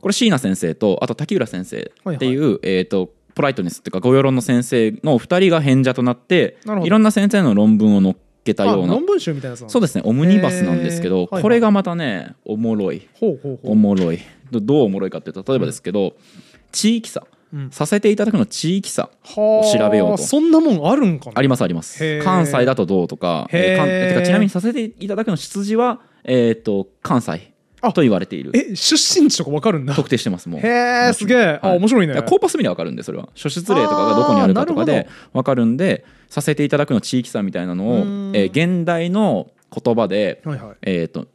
これ椎名先生とあと滝浦先生っていう、はいはい、えっ、ー、とポライトネスっていうかご用論の先生の2人が変者となっていろんな先生の論文を載っけたような論文集みたいなそうですね。オムニバスなんですけど、これがまたねおもろい。おもろい。どうおもろいかっていうと例えばですけど、地域差。させていただくの地域差を調べようと。そんなもんあるんかな。ありますあります。関西だとどうとか,、えー、かちなみにさせていただくの出自は、えーと関西と言われている。え出身地とか分かるんだ。特定してますもう。へえすげえ、はい、あ面白いね。コーパス見で分かるんでそれは。初出例とかがどこにあるかとかで分かるんでさせていただくの地域差みたいなのを、えー、現代の言葉で、はいはい、えーと、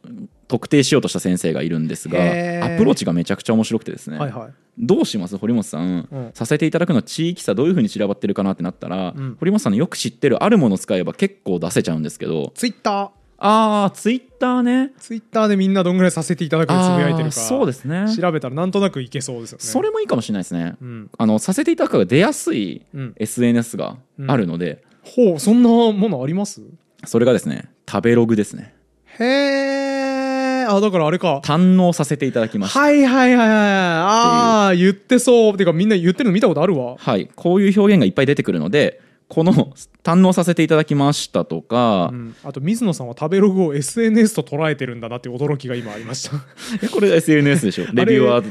特定しようとした先生がいるんですがアプローチがめちゃくちゃ面白くてですね、はいはい、どうします堀本さん、うん、させていただくの地域差どういうふうに散らばってるかなってなったら、うん、堀本さんのよく知ってるあるもの使えば結構出せちゃうんですけど。ツイッターああツイッターね。ツイッターでみんなどんぐらいさせていただくつぶやいてるかそうですね。調べたらなんとなくいけそうですよね。それもいいかもしれないですね、うん、あのさせていただくが出やすい SNS があるので、うん。うん、ほうそんなものあります？それがですね食べログですね。へえあだからあれか。堪能させていただきました。はいはいはいはいああ言ってそう。っていう。かみんな言ってるの見たことあるわ。はい。こういう表現がいっぱい出てくるのでこの堪能させていただきましたとか、うん、あと水野さんは食べログを SNS と捉えてるんだなって驚きが今ありました。これ SNS でしょ？レビュー。は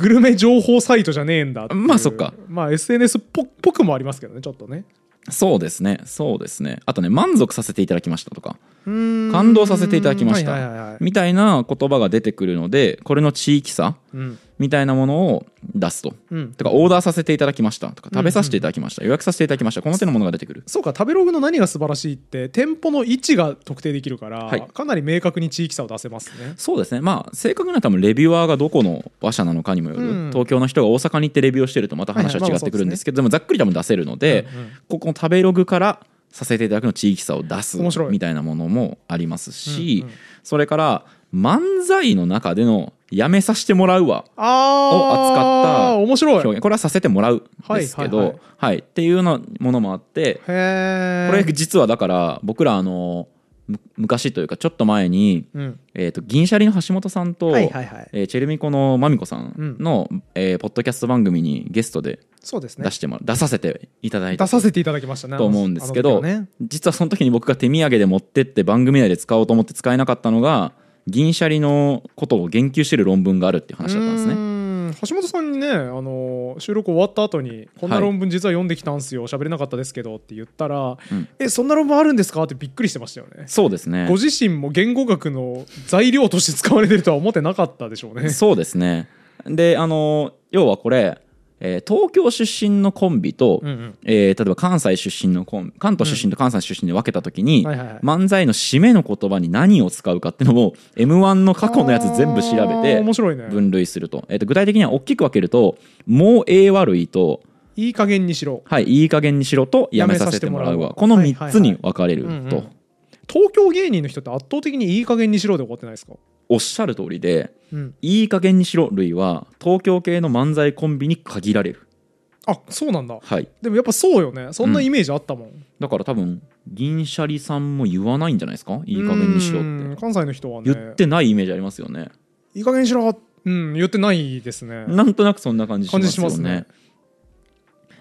グルメ情報サイトじゃねえんだまあそっか。まあ SNS っぽくもありますけどねちょっとね。そうですね。そうですね。あとね満足させていただきましたとか。感動させていただきました、みたいな言葉が出てくるのでこれの地域差、うん。みたいなものを出すと、うん、とかオーダーさせていただきました。とか食べさせていただきました、うんうん、予約させていただきました。この手のものが出てくる。そうか食べログの何が素晴らしいって店舗の位置が特定できるから、はい、かなり明確に地域差を出せますね。そうですね。まあ正確には多分レビュアーがどこの話者なのかにもよる、うん、東京の人が大阪に行ってレビューをしてるとまた話は違ってくるんですけど、でもざっくり多分出せるので、うんうん、ここの食べログからさせていただくの地域差を出すみたいなものもありますし、うんうん、それから漫才の中でのやめさせてもらうわ。を扱った面白い。表現。これはさせてもらうですけど、はい、はいはい、っていうのものもあってこれ実はだから僕らあの昔というかちょっと前に、うん、えーと、銀シャリの橋本さんと、はいはいはい、えー、チェルミコのまみこさんの、うん、えー、ポッドキャスト番組にゲストで出してもら、ね、出させていただいた出させていただきましたねと思うんですけど、ね、実はその時に僕が手土産で持ってって番組内で使おうと思って使えなかったのが銀シャリのことを言及してる論文があるっていう話だったんですね。ん。橋本さんにねあの収録終わった後にこんな論文実は読んできたんすよ喋れなかったですけどって言ったら、うん。えそんな論文あるんですかってびっくりしてましたよね。そうですね。ご自身も言語学の材料として使われてるとは思ってなかったでしょうね。そうですね。であの要はこれ、えー東京出身のコンビと、うんうん。えー例えば関西出身のコン関東出身と関西出身で分けた時に、はいはいはい。漫才の締めの言葉に何を使うかっていうのを m 1の過去のやつ全部調べて分類すると,、えーと具体的には大きく分けると「もうええ悪い」といい加減にしろ「はいいい加減にしろ」と「やめさせてもらうわ」この3つに分かれると。東京芸人の人って圧倒的にいい加減にしろで終わってないですか？おっしゃる通りでうん「いい加減にしろ」類は東京系の漫才コンビに限られる。あそうなんだ。はい。でもやっぱそうよね。そんなイメージあったもん、だから多分銀シャリさんも言わないんじゃないですか？いい加減にしろって。うん関西の人はね。言ってないイメージありますよね。いい加減にしろうん言ってないですね。なんとなくそんな感じしますよね。しますね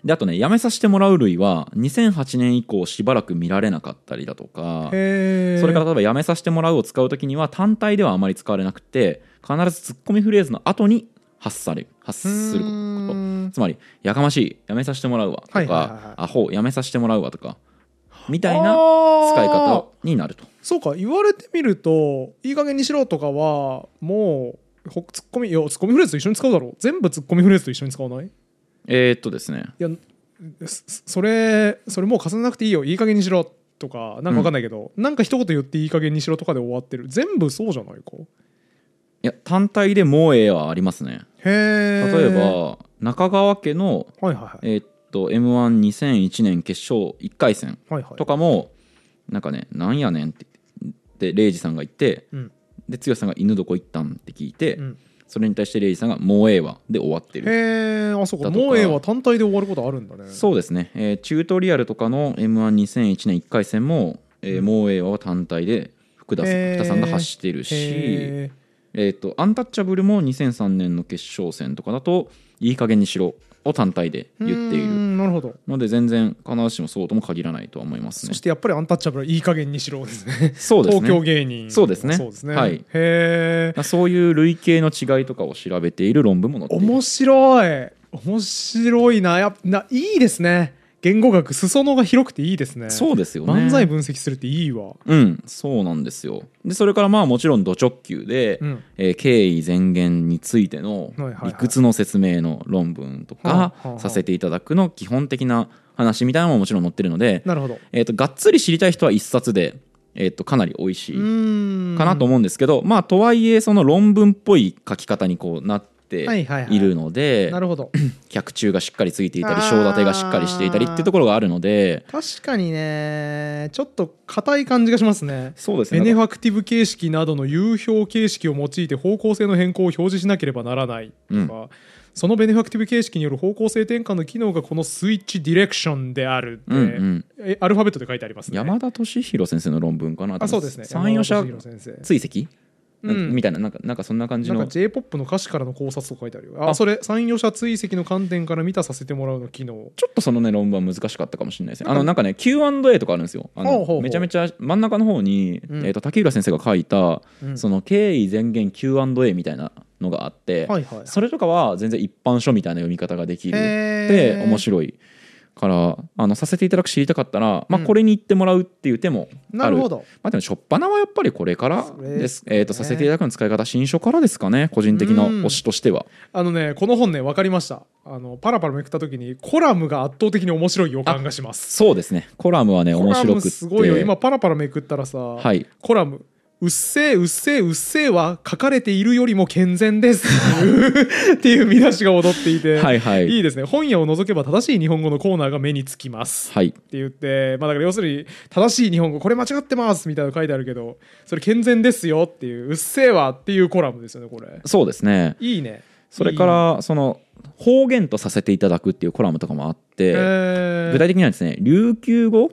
であとねやめさせてもらう類は2008年以降しばらく見られなかったりだとかそれから例えばやめさせてもらうを使う時には単体ではあまり使われなくて必ずツッコミフレーズの後に発される発すること。つまり「やかましいやめさせてもらうわ」とかはいはいはいはい「アホやめさせてもらうわ」とかみたいな使使い方になると。そうか言われてみるといい加減にしろとかはもうほツッコミいやツッコミフレーズと一緒に使うだろう。全部ツッコミフレーズと一緒に使わないい？えーっとですね。やそそれそれもう重ねなくていいよ。いい加減にしろとかなんかわかんないけど、なんか一言言っていい加減にしろとかで終わってる。全部そうじゃないか。いや単体でもうええはありますね。へえ例えば中川家のはいはいはい。えーっと m 1 2 0 0 1年決勝1回戦はいはい。とかもなんかねなんやねんって言ってレイジさんが言ってうん。で剛さんが犬どこ行ったんって聞いて、うんそれに対してレイジさんがもうええわで終わってる。へえあそうか。もうええは単体で終わることあるんだね。そうですね、えーチュートリアルとかの m 1 2 0 1年1回戦も、えーもうええわは単体で福田さん福田さんが発してるしへえー、とアンタッチャブルも2003年の決勝戦とかだといい加減にしろを単体でー言っていうるんなるほど。ので全然必ずしもそうとも限らないとは思いますね。そしてやっぱりアンタッチャブルはいい加減にしろですね。そうですね。東京芸人。そうですね。そうですね。はい。へえそういう類型の違いとかを調べている論文も載っている。面白い。面白いな。やないいですね言語学裾野が広くていいですね。そうですよね。漫才分析するっていいわ。うんそうなんですよ。でそれからまあもちろんド直球で、うん。えー経緯前言についての理屈の説明の論文とかはあさせていただくの基本的な話みたいなのももちろん載ってるので、なるほど。えー、とがっつり知りたい人は一冊で、えー、とかなり美味しいうん。かなと思うんですけど、まあとはいえその論文っぽい書き方にこうなってはいるので、なるほど。脚中がしっかりついていたりあー。章立てがしっかりしていたりっていうところがあるので確かにね。ちょっと硬い感じがしますね。そうですね。ベネファクティブ形式などの有表形式を用いて方向性の変更を表示しなければならないとか、そのベネファクティブ形式による方向性転換の機能がこのスイッチディレクションであるって、うんうん。えアルファベットで書いてありますね。山田敏弘先生の論文かなあそうですね。三四者山田敏弘先生。追跡、うんみたいななんかなんかそんな感じの。なんか J−POP の歌詞からの考察とか書いてあるよ。あ。あそれ三余者追跡の観点から見たさせてもらうの機能。ちょっとそのね論文は難しかったかもしれないですね。あのなんかね Q&A とかあるんですよ。あのめちゃめちゃ真ん中の方に、うん。えー、と竹浦先生が書いた、うん。その経緯前言 Q&A みたいなのがあって、はいはいそれとかは全然一般書みたいな読み方ができるへー。で面白いからあのさせていただく知りたかったら、まあ、うん。これに行ってもらうっていう手もある、なるほど。まあ、でも初っ端はやっぱりこれからでです。えー、とさせていただくの使い方新書からですかね個人的な推しとしては。あのねこの本ね分かりました。あのパラパラめくった時にコラムが圧倒的に面白い予感がします。そうですね。コラムはね面白くって。すごいよ。今パラパラめくったらさ、はい。コラムうっせえうっせえうっせえは書かれているよりも健全です。っていう見出しが踊っていて、はいはい。いいですね。本屋を除けば正しい日本語のコーナーが目につきます。はい。って言って、まあ、だから要するに正しい日本語これ間違ってますみたいなの書いてあるけどそれ健全ですよ。っていううっせえわっていうコラムですよねこれ。そうですね。いいね。それからその方言とさせていただくっていうコラムとかもあって、えー。具体的にはですね琉球語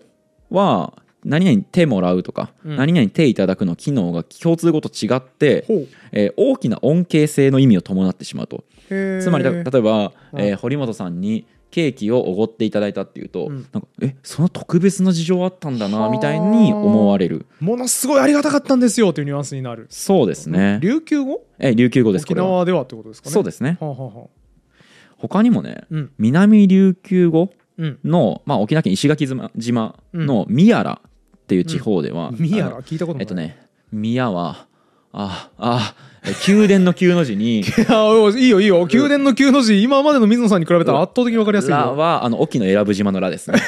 は何々手もらうとか、うん。何々手いただくの機能が共通語と違って、えー大きな恩恵性の意味を伴ってしまうと。つまりだ例えば、うんえー堀本さんにケーキをおごっていただいたっていうと、うん。なんかえその特別な事情あったんだなみたいに思われる。ものすごいありがたかったんですよというニュアンスになる。そうですね。琉球語？え琉球語です沖縄ではってことですかね。そうですね。はあはあはあ。他にもねうん。南琉球語うん。の、まあ、沖縄県石垣島島の宮良っていう地方では、宮あの良聞いたことない。えっとね宮はああえ宮殿の宮の字に いいいよいいよ。宮殿の9の字今までの水野さんに比べたら圧倒的に分かりやすいらよはあの沖永良部島のらですね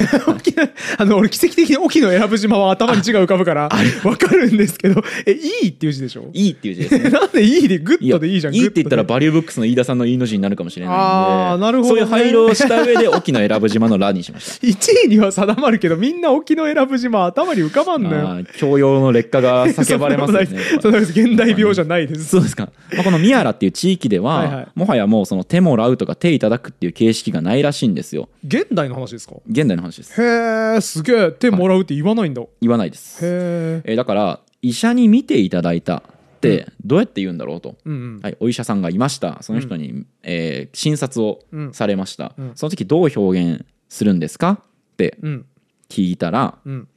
あの俺奇跡的に沖永良部島は頭に字が浮かぶから分かるんですけどえいいっていう字でしょ？いいっていう字ですね。なんでいいで good でいいじゃんいいって言ったらバリューブックスの飯田さんの飯の字になるかもしれないんで。あーなるほどね。そういう配慮をした上で沖永良部島のらにしました。一意には定まるけどみんな沖永良部島頭に浮かばんのよ。教養の劣化が叫ばれますよね。そんな現代病じゃないですですか、まあ、この宮良っていう地域でははいはい。もはやもうそのてもらうとかていただくっていう形式がないらしいんですよ。現代の話ですか？現代の話です。へえすげえ手もらうって言わないんだ、言わないです。へええーだから医者に見ていただいたってどうやって言うんだろうと、うんうん。はい、お医者さんがいました。その人に、えー診察をうん。されました、うん。その時どう表現するんですか？ってうん。聞いたら、うん。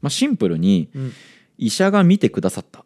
まあ、シンプルにうん。医者が見てくださった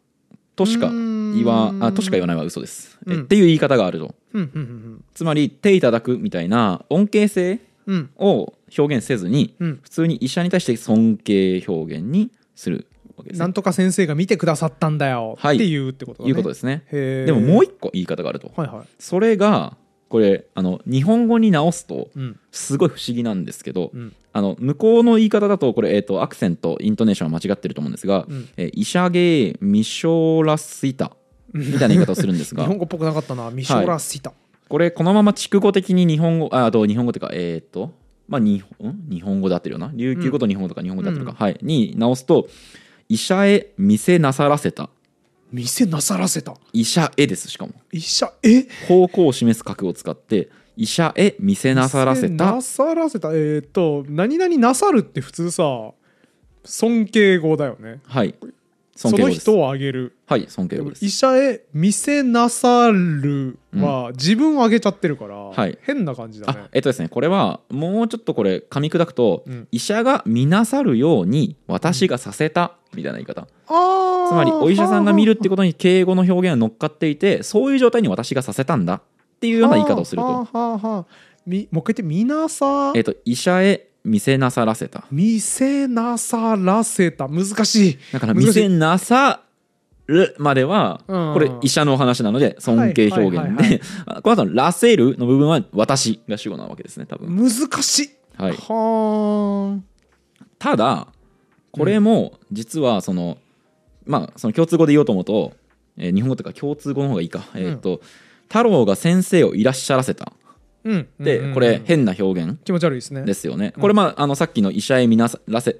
としか言わあとしか言わないは嘘です、えうん。っていう言い方があると。うんうんつまり手いただくみたいな恩恵性うんうんを表現せずにうん。普通に医者に対して尊敬表現にするわけですね。なんとか先生が見てくださったんだよはいっていうってことだね。い。うことですね。でももう一個言い方があると。はいはい。それがこれあの日本語に直すとうん。すごい不思議なんですけど、うん。あの向こうの言い方だとこれ、えー、とアクセントイントネーションは間違ってると思うんですがうん「えーイシャゲーミショラスイタ」みたいな言い方をするんです日が本語っぽくなかったなミショラシタ。これこのまま筑語的に日本語ああと日本語っていうかえっ、とまあ日本ん？日本語で合ってるよな。琉球語と日本語とか日本語で合ってるか、うん。はい。に直すと「医者へ見せなさらせた」店なさらせた。医者へですしかも。医者え方向を示す角を使って医者へ見せなさらせた。なさらせた。えーっと何々なさるって普通さ尊敬語だよね。はいその人をあげる。はい尊敬語です。医者へ見せなさるは自分をあげちゃってるから、はい。変な感じだね。あえっとですねこれはもうちょっとこれ噛み砕くと、うん。医者が見なさるように私がさせたみたいな言い方、つまりお医者さんが見るってことに敬語の表現が乗っかっていてそういう状態に私がさせたんだっていうような言い方をすると,、はあはあはもう一回言ってみなさ。えっと医者へ見せなさらせた。見せなさらせた。難しい。だから見せなさるまではうん。これ医者のお話なので尊敬表現で。この後の「らせる」の部分は私が主語なわけですね多分。難しい。はい。はただこれも実はその、まあその共通語で言おうと思うと、えー日本語というか共通語の方がいいか、えっ、と太郎が先生をいらっしゃらせた。うんで、うん。うん。これ変な表現。気持ち悪いですね。ですよね、これまああのさっきの医者へ見なさらせ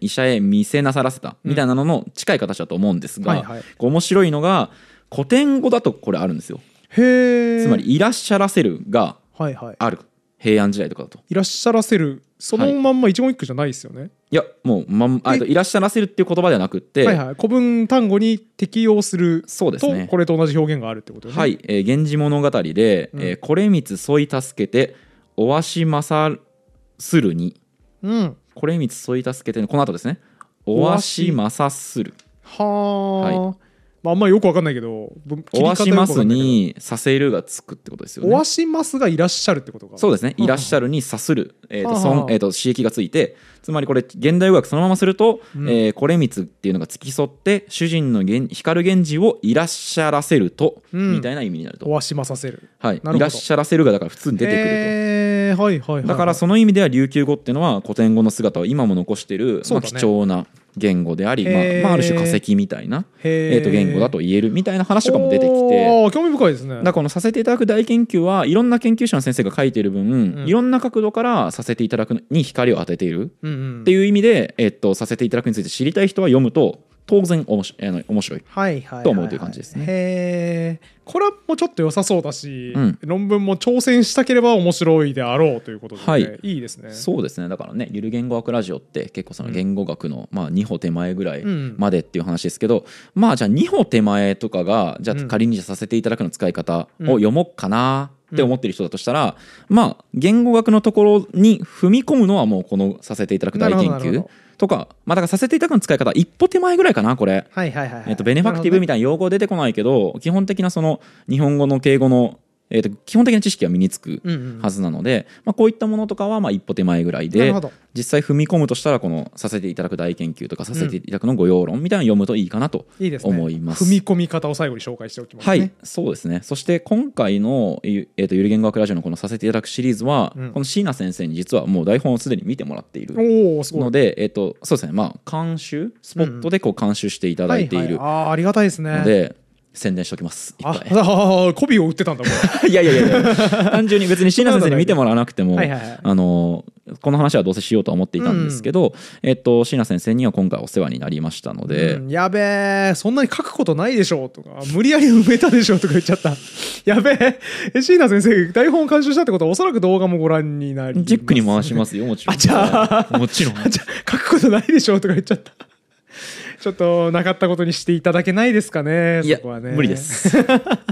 医者へ見せなさらせたみたいなのの近い形だと思うんですが、面白いのが古典語だとこれあるんですよ。へえつまり「いらっしゃらせる」がはいはい。ある平安時代とかだと。いらっしゃらせる。そのまんま一言一句じゃないですよね、い。やもう、まん、あいらっしゃらせるっていう言葉ではなくって、はいはい。古文単語に適用するとそうですね。これと同じ表現があるってことよね。はい、えー源氏物語で、うん。えーこれみつ添い助けておわしまするに。うん。これみつ添い助けてこの後ですね。おわしますする。はあ、まああんまりよくわかんないけどぶ切りお方わしますにさせるがつくってことですよね。おわしますがいらっしゃるってことか。そうですね。うん。いらっしゃるにさする、えーとはあそんえー、と刺激がついて。つまりこれ現代語訳そのまますると、うん。えーこれみつっていうのが付き添って主人の源光源氏をいらっしゃらせると、うん。みたいな意味になると、おわしまさせる。はい、いらっしゃらせるがだから普通に出てくると。へーはいはいはいはい。だからその意味では琉球語っていうのは古典語の姿を今も残している、まあ、貴重な言語であり、まあまあ、ある種化石みたいな、えー、と言語だと言えるみたいな話とかも出てきて。興味深いですねだからこのさせていただく大研究はいろんな研究者の先生が書いている分、うんいろんな角度からさせていただくに光を当てているっていう意味で、えっとさせていただくについて知りたい人は読むと当然おもしあの面白い。と思うという感じですね。へえこれはもうちょっと良さそうだし、うん。論文も挑戦したければ面白いであろうということで、ねはい。いいですね。そうですね。だからねゆる言語学ラジオって結構その言語学の、まあ、2歩手前ぐらいうん。までっていう話ですけど、まあじゃあ2歩手前とかがじゃうん。あ仮にじゃあさせていただくの使い方を読もうかなって思ってる人だとしたら、まあ言語学のところに踏み込むのはもうこのさせていただく大研究とかまあだからさせていただくの使い方一歩手前ぐらいかなこれ、はいはいはいはい。えっとベネファクティブみたいな用語出てこないけど基本的なその日本語の敬語のえー、と基本的な知識は身につくはずなので、まあ、こういったものとかはまあ一歩手前ぐらいで実際踏み込むとしたらこのさせていただく大研究とかさせていただくの御用論みたいなのを読むといいかなと思います。いいす。ね、踏み込み方を最後に紹介しておきます、ね、はい。そうですねそして今回の、えー、とゆる言語学ラジオのこのさせていただくシリーズは、うん、この椎名先生に実はもう台本をすでに見てもらっている。ので、えー、とそうですね。まあ監修スポットでこう監修していただいている。あありがたいですね。ので宣伝しておきます。あ あコビを売ってたんだ いやいやいや。単純に別に椎名先生に見てもらわなくてもあのこの話はどうせしようと思っていたんですけど、うん、えっと椎名先生には今回お世話になりましたので、うん、やべえそんなに書くことないでしょとか無理やり埋めたでしょとか言っちゃった。やべえ。椎名先生台本を監修したってことはおそらく動画もご覧になりチェックに回しますよもちろん。あじゃあもちろん。書くことないでしょとか言っちゃったちょっとなかったことにしていただけないですかね。そこはね。無理です。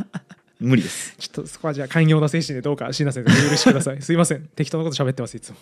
無理です。ちょっとそこはじゃあ寛容な精神でどうか椎名先生お許しください。すいません。適当なこと喋ってますいつも。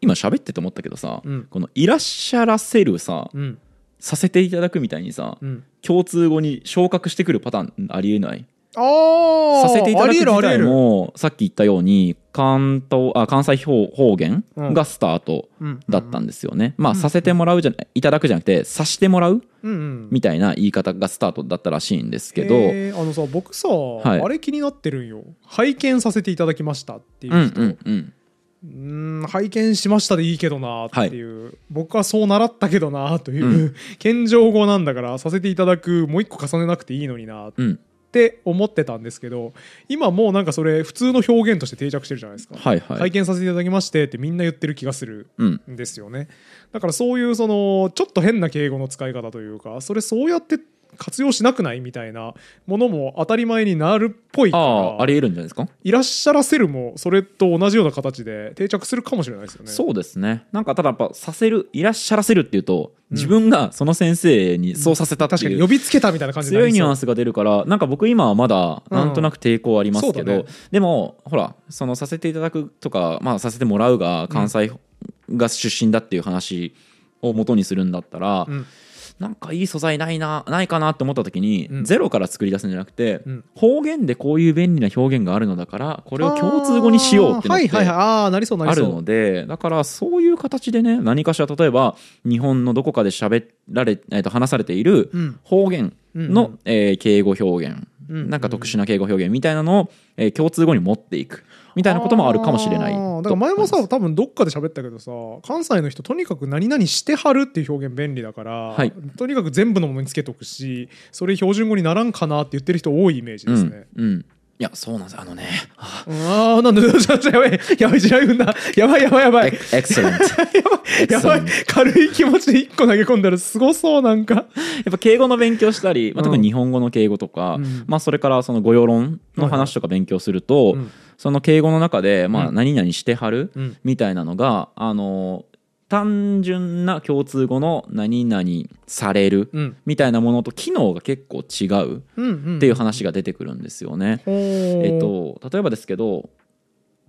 今喋ってて思ったけどさ、うん、この「いらっしゃらせるさ」うん、させていただくみたいにさ、うん、共通語に昇格してくるパターンありえない？させていただく自体もさっき言ったように関東あ関西方言がスタートだったんですよね、まあさせてもらうじゃいただくじゃなくてさしてもらうみたいな言い方がスタートだったらしいんですけど。あのさ僕さ、はい、あれ気になってるんよ。拝見させていただきましたっていう人、うんうんうん。うん拝見しましたでいいけどなっていう、はい、僕はそう習ったけどなという、うん、謙譲語なんだからさせていただくもう一個重ねなくていいのになって思ってたんですけど今もうなんかそれ普通の表現として定着してるじゃないですか、はいはい、体験させていただきましてってみんな言ってる気がするんですよね、うん、だからそういうそのちょっと変な敬語の使い方というかそれそうやって活用しなくないみたいなものも当たり前になるっぽいからありえるんじゃないですか？いらっしゃらせるもそれと同じような形で定着するかもしれないですよね。そうですね。なんかただやっぱさせるいらっしゃらせるっていうと自分がその先生にそうさせたっていう、うん、確かに呼びつけたみたいな感じ強いニュアンスが出るからなんか僕今はまだなんとなく抵抗ありますけど、うんね、でもほらそのさせていただくとかまあさせてもらうが関西が出身だっていう話を元にするんだったら、うんなんかいい素材ないなないかなって思った時に、うん、ゼロから作り出すんじゃなくて、うん、方言でこういう便利な表現があるのだからこれを共通語にしようってのってあるのでだからそういう形でね何かしら例えば日本のどこかで喋られ、えー、と話されている方言の、うん、えー、敬語表現。なんか特殊な敬語表現みたいなのを、えー、共通語に持っていくみたいなこともあるかもしれないだから前もさ多分どっかで喋ったけどさ関西の人とにかく何々してはるっていう表現便利だから、はい、とにかく全部のものにつけとくしそれ標準語にならんかなって言ってる人多いイメージですね。うん、うんいや、そうなんです。あのね。ああ、なんで、やばい、やばい、地雷踏んだ。やばい、やばい、やばい。エクセレント。やばい、軽い気持ちで一個投げ込んだらすごそう、なんか。やっぱ敬語の勉強したり、まあ、特に日本語の敬語とか、うん、まあ、それからその語用論の話とか勉強すると、うん、その敬語の中で、まあ、何々してはる、みたいなのが、あの、単純な共通語の何々されるみたいなものと機能が結構違うっていう話が出てくるんですよね。えっと、例えばですけど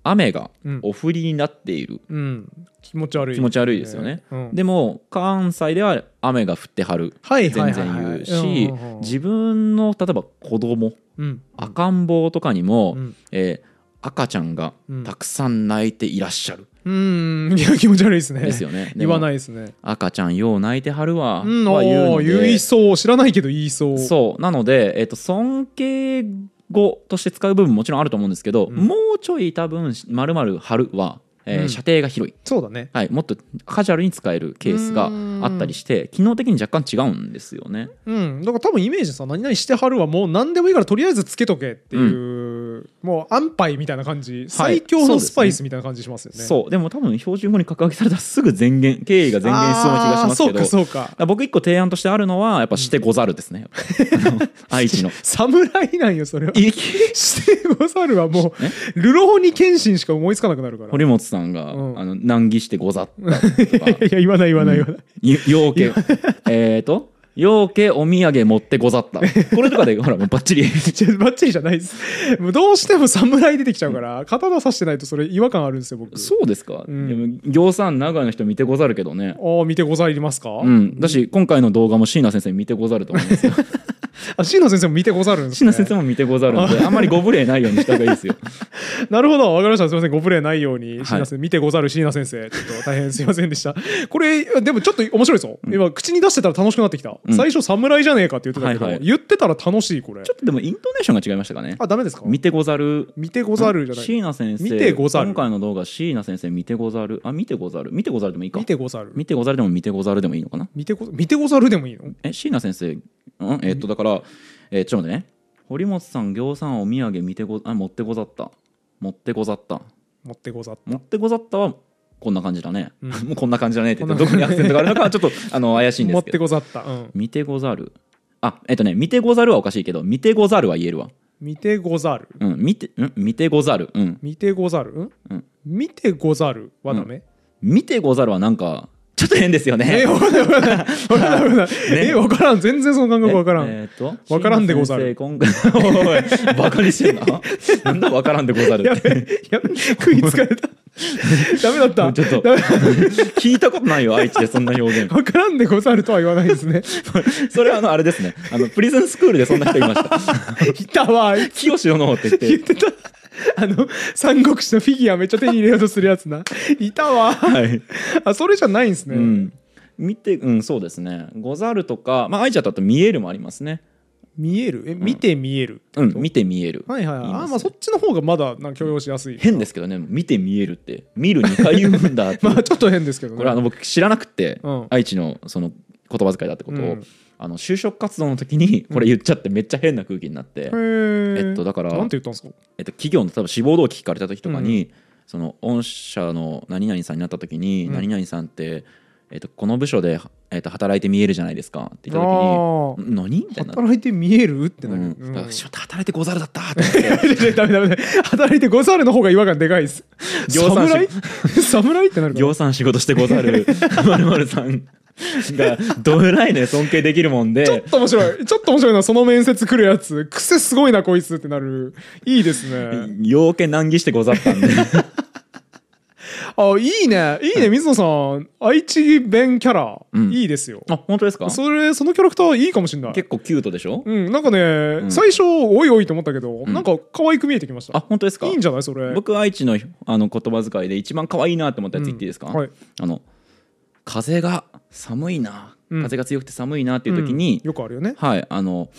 雨がお降りになっている、うん、気持ち悪い。気持ち悪いですよね、うん、でも関西では雨が降ってはる、全然言うし自分の例えば子供、うん、赤ん坊とかにも、うん、えー、赤ちゃんがたくさん泣いていらっしゃる、うん。いや気持ち悪いですね。ですよね。言わないですね。赤ちゃんよう泣いてはるわ、うん、は言う言いそう。知らないけど言いそう。そう。なので、えーと、尊敬語として使う部分もちろんあると思うんですけど、うん、もうちょい多分「まるまる春はえー、射程が広い。そうだね、はい、もっとカジュアルに使えるケースがあったりして機能的に若干違うんですよね。うん。だから多分イメージさ何々してはるはもう何でもいいからとりあえずつけとけっていう、うん、もう安牌みたいな感じ、最強のスパイスみたいな感じしますよね。そう。でも多分標準語に格上げされたらすぐ前言経緯が前言しそうな気がしますけど。そうかそうか。僕一個提案としてあるのはやっぱしてござるですね、愛知の。侍なんよそれはしてござるはもうルロホニ謙信しか思いつかなくなるから堀本さんが、うん、あの難儀してござったいや言わない言わない言わない要件えっと陽家お土産持ってござった。これとかでほらもうバッチリ。バッチリじゃないです。もうどうしても侍出てきちゃうから刀刺してないとそれ違和感あるんですよ僕。そうですか、うん。行さん長屋の人見てござるけどね。ああ見てございますか、うん。だし今回の動画も椎名先生見てござると思うんですよ。あ椎名先生も見てござるんです椎ね名先生も見てござるんであんまりご無礼ないようにした方がいいですよ。なるほど。わかりました。すみませんご無礼ないようにい。椎名先生、見てござる椎名先生。ちょっと大変すいませんでした。これでもちょっと面白いぞ、今口に出してたら楽しくなってきた、うん最初侍じゃねえかって言ってたけど、はいはい。言ってたら楽しいこれ。ちょっとでもイントネーションが違いましたかね。あダメですか？見てござる。見てござるじゃない。椎名先生。見てござる。今回の動画椎名先生見てござる。あ見てござる。見てござるでもいいか。見てござる。見てござるでも見てござるでもいいのかな？見てご見てござるでもいいの？え椎名先生うん？えっとだからえーちょっと待ってね。堀本さん行さんお土産見てごあ持ってござった。持ってござった。持ってござった。持ってござったはこんな感じだね、うん。もうこんな感じだねって言ってどこにアクセントがあるのかはちょっと あの怪しいんで持っすけど。てござった。うん。見てござる。あえっとね見てござるはおかしいけど見てござるは言えるわ。見てござる。うん見てん見てござる。うん。見てござる？ん、うん。見てござるはダメ、見てござるはなんかちょっと変ですよね。えわからん。全然その感覚わからん、ええーとわからんでござる。今回バカにしてんな。なんだわからんでござるやって。べやべ食いつかれた ダメだった。ちょっと聞いたことないよ愛知でそんな表現。わからんでござるとは言わないですね。それはあのあれですね。あのプリズンスクールでそんな人いました。いたわ清志のって言って。言ってた。あの三国志のフィギュアめっちゃ手に入れようとするやつな。いたわ。はい。あそれじゃないんですね、うん。見てうんそうですね。ござるとかまあ愛知だと見えるもありますね見える？え見て見える、うん見て見える。はいはいはい。言います。あまあそっちの方がまだなんか許容しやすい。変ですけどね見て見えるって。見る2回言うんだって まあちょっと変ですけどね。これあの僕知らなくて、うん。愛知のその言葉遣いだってことを、うん。あの就職活動の時にこれ言っちゃってめっちゃ変な空気になって、へー。えっとだからなんて言ったんですか？えっと、企業の多分志望動機聞かれた時とかに、その御社の何々さんになった時に、うん。何々さんって、えっと、この部署で、えっと、働いて見えるじゃないですか。って言ったあ時にん何？みたいな。働いて見えるってなる、うん、うん。だからしまった働いてござるだった。ってダメダメダメ。働いてござるの方が違和感でかいです。侍？侍ってなる行さん仕事してござる。まるまるさんがどえらいね尊敬できるもんで。ちょっと面白い。ちょっと面白いなその面接来るやつ。癖すごいなこいつってなる。いいですね。陽気難儀してござったんであいいね。いいね水野さん。愛知弁キャラ、うん。いいですよ。あ本当ですか？それそのキャラクターいいかもしれない。結構キュートでしょ？うんなんかね、ん。最初おいおいと思ったけど、ん。なんか可愛く見えてきました。あ本当ですか？いいんじゃないそれ？僕愛知のあの言葉遣いで一番可愛いなって思ったやつ言っていいですか、うん。はい。あの風が寒いな、うん。風が強くて寒いなっていう時にうん、よくあるよね。はいあの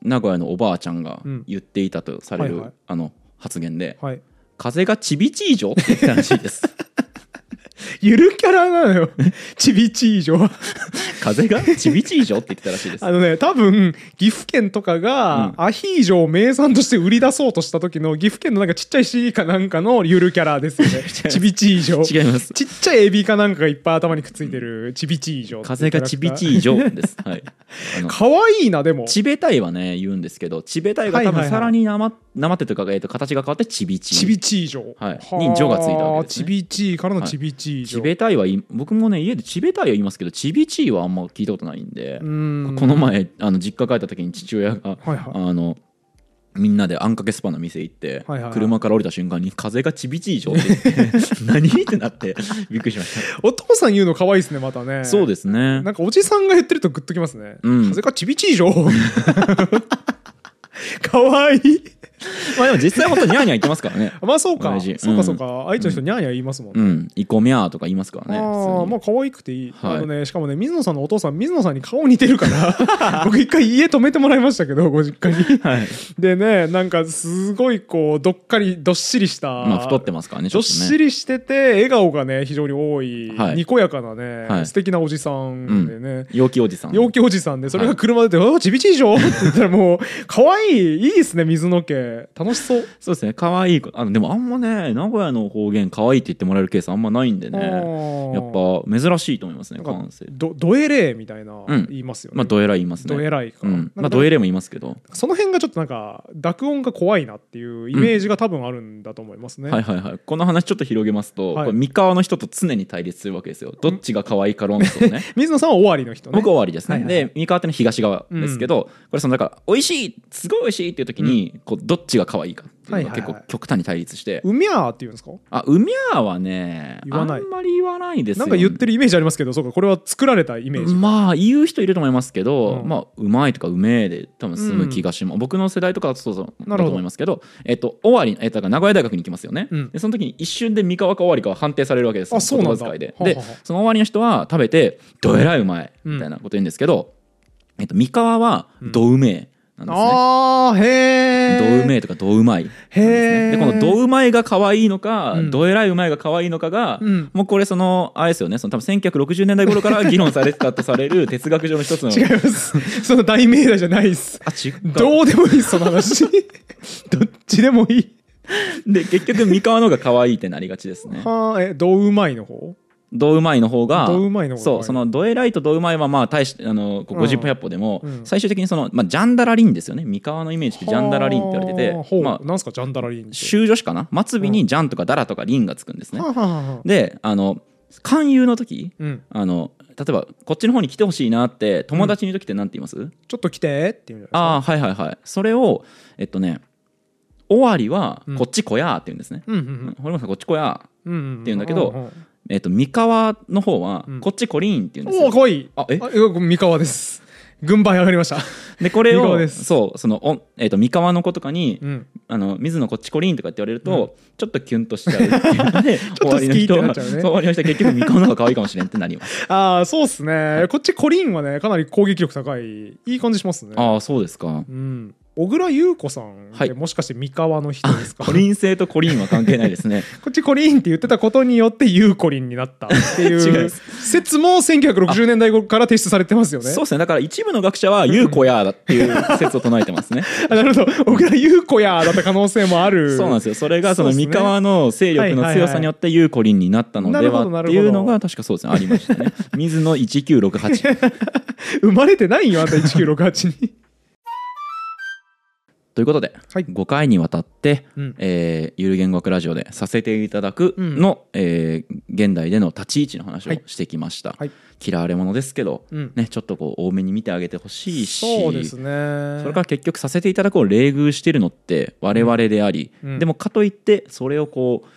名古屋のおばあちゃんがうん。言っていたとされる、はいはい。あの発言ではい「風がちびちいじょ」って言ったらしいです。ゆるキャラなのよ。ちびち以上 風が？ちびちいじょって言ってたらしいです。あのね多分岐阜県とかが、アヒージョを名産として売り出そうとした時の岐阜県のなんかちっちゃい市かなんかのゆるキャラですよね。ちびち以上違います。ちっちゃいエビかなんかがいっぱい頭にくっついてるちびち以上風がちびちいじょです。はい。あのかわいいなでも。ちべたいはね言うんですけどちべたいが多分さらになまなまってというか、えーと形が変わってちびちちびち以上はい。に女がついたわけですね。ちびちからのちびち以上、ちべたいはい僕もね家でちべたいは言いますけどちびちいはあんま聞いたことないんで、うん。この前あの実家帰った時に父親が、はいはい。あのみんなであんかけスパの店行って、はいはいはい。車から降りた瞬間に風がちびちいじょって 何？ってなってびっくりしましお父さん言うの可愛いですねまたね。たそうですね。なんかおじさんが言ってるとグッときますね、うん。風がちびち以上かわいい まあでも実際本当にニャーニャー言ってますからね。まあそうか。そうかそうか、愛知の人ニャーニャー言いますもんね、うん。イコミャーとか言いますからね。ああまあ可愛くていい、はい。あのねしかもね水野さんのお父さん水野さんに顔似てるから 僕一回家泊めてもらいましたけどご実家に。はい。でねなんかすごいこうどっかりどっしりした、まあ太ってますからねちどっょっとね。しりしてて笑顔がね非常に多い、はい。にこやかなね、はい。素敵なおじさんでね、陽気おじさん。陽気おじさんでそれが車で出て「あちびちいじょ」って言ったらもう可愛いいいですね水の毛れ楽しそう。そうですね。可愛い。あのでもあんまね名古屋の方言可愛いって言ってもらえるケースあんまないんでね。やっぱ珍しいと思いますね感性どどえれみたいな言いますよね、まあどえらい言いますね。どえらいか、うん、まあどえれも言いますけど。その辺がちょっとなんか濁音が怖いなっていうイメージが多分あるんだと思いますね、はいはいはい。この話ちょっと広げますと、はい、三河の人と常に対立するわけですよ。どっちが可愛いか論争ね。水野さんは終わりの人ね。僕は終わりですね、はいはい、で三河っての東側ですけど、うん、これそのだから美味しいすごい美味しいっていう時に、こうどっちが可愛いかっていうのが結構極端に対立して、うみゃーって言うんですか？あうみゃーはね言わないあんまり言わない。ですなんか言ってるイメージありますけどそうかこれは作られたイメージ。まあ言う人いると思いますけど、うん、まあうまいとかうめえで多分済む気がします、うん、僕の世代とかだとそうそうだと思いますけどえっと終わり、えっと、名古屋大学に行きますよね、うん、でその時に一瞬で三河か終わりかは判定されるわけです。あそうなんだ。で。でその終わりの人は食べてどえらいうまいみたいなこと言うんですけど、えっと、三河はどうめえ、なんですね。ああ、へえ。どうめいとかどうまい、ね。へえ。で、このどうまいが可愛いのか、うん、どえらいうまいが可愛いのかが、うん、もうこれその、あれですよね、その多分1960年代頃から議論されてたとされる哲学上の一つの。違います。その大命題じゃないです。あ、違う。どうでもいい、その話。どっちでもいい。で、結局、三河のが可愛いってなりがちですね。はあ、え、どううまいの方？ドうまいの方がドうまいの方そうそのドエライとドうまいはまあ大しあの50歩100歩でも、最終的にその、まあ、ジャンダラリンですよね。三河のイメージってジャンダラリンって言われててまあなんすかジャンダラリン修助詞かな？末尾にジャンとかダラとかリンがつくんですね、であの勧誘の時、うん、あの例えばこっちの方に来てほしいなって友達に時って何て言います、うん、ちょっと来てっていうああはいはいはい。それをえっとね終わりはこっち来やって言うんですね、うんうんうん、こっち来やって言うんだけど、えっ、ー、と三河の方は、こっちコリーンっていうんですよ。おかわいい。あえ？三河です。軍配上がりました。でこれをそうそのお、えーと、三河の子とかに、うん、あの水野こっちコリーンとかって言われると、うん、ちょっとキュンとしちゃうっていうので終わりの人は、ね、終わりの人は結局三河の方が可愛いかもしれんってなります。ああそうっすね、はい、こっちコリーンはねかなり攻撃力高いいい感じしますね。ああそうですか。うん小倉優子さんはい、もしかして三河の人ですか？コリン性とコリンは関係ないですね。こっちコリンって言ってたことによってユーコリンになったっていう 説も1960年代から提出されてますよね。そうですね。だから一部の学者はユーコヤーっていう説を唱えてますね。なるほど。小倉優子やだった可能性もある。そうなんですよ。それがその三河の勢力の強さによってユーコリンになったのではっていうのが確かそうですね。ありましたね。水野1968生まれてないよあんた1968にということで、はい、5回にわたって、うん、えー、ゆる言語学ラジオでさせていただくの、うん、えー、現代での立ち位置の話をしてきました、はい、嫌われ者ですけど、うん、ね、ちょっとこう多めに見てあげてほしいしそうですね。それから結局させていただくを冷遇してるのって我々であり、でもかといってそれをこう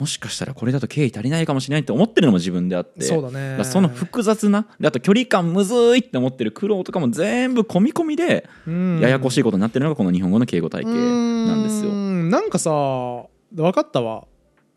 もしかしたらこれだと敬意足りないかもしれないって思ってるのも自分であって。そうだね。その複雑なであと距離感むずいって思ってる苦労とかも全部込み込みでややこしいことになってるのがこの日本語の敬語体系なんですよ。ん。なんかさ分かったわ。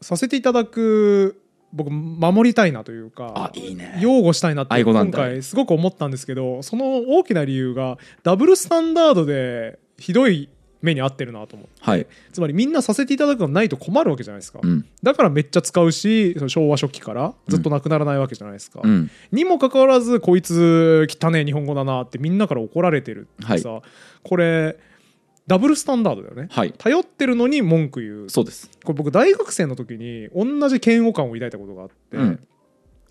させていただく僕守りたいなというかあいいね。擁護したいなって今回すごく思ったんですけどその大きな理由がダブルスタンダードでひどい目に合ってるなと思って、はい、つまりみんなさせていただくのないと困るわけじゃないですか、うん、だからめっちゃ使うし昭和初期からずっとなくならないわけじゃないですか、うん、にもかかわらずこいつ汚ね日本語だなってみんなから怒られてるってさ、はい、これダブルスタンダードだよね、はい、頼ってるのに文句言う。そうです。これ僕大学生の時に同じ嫌悪感を抱いたことがあって、うん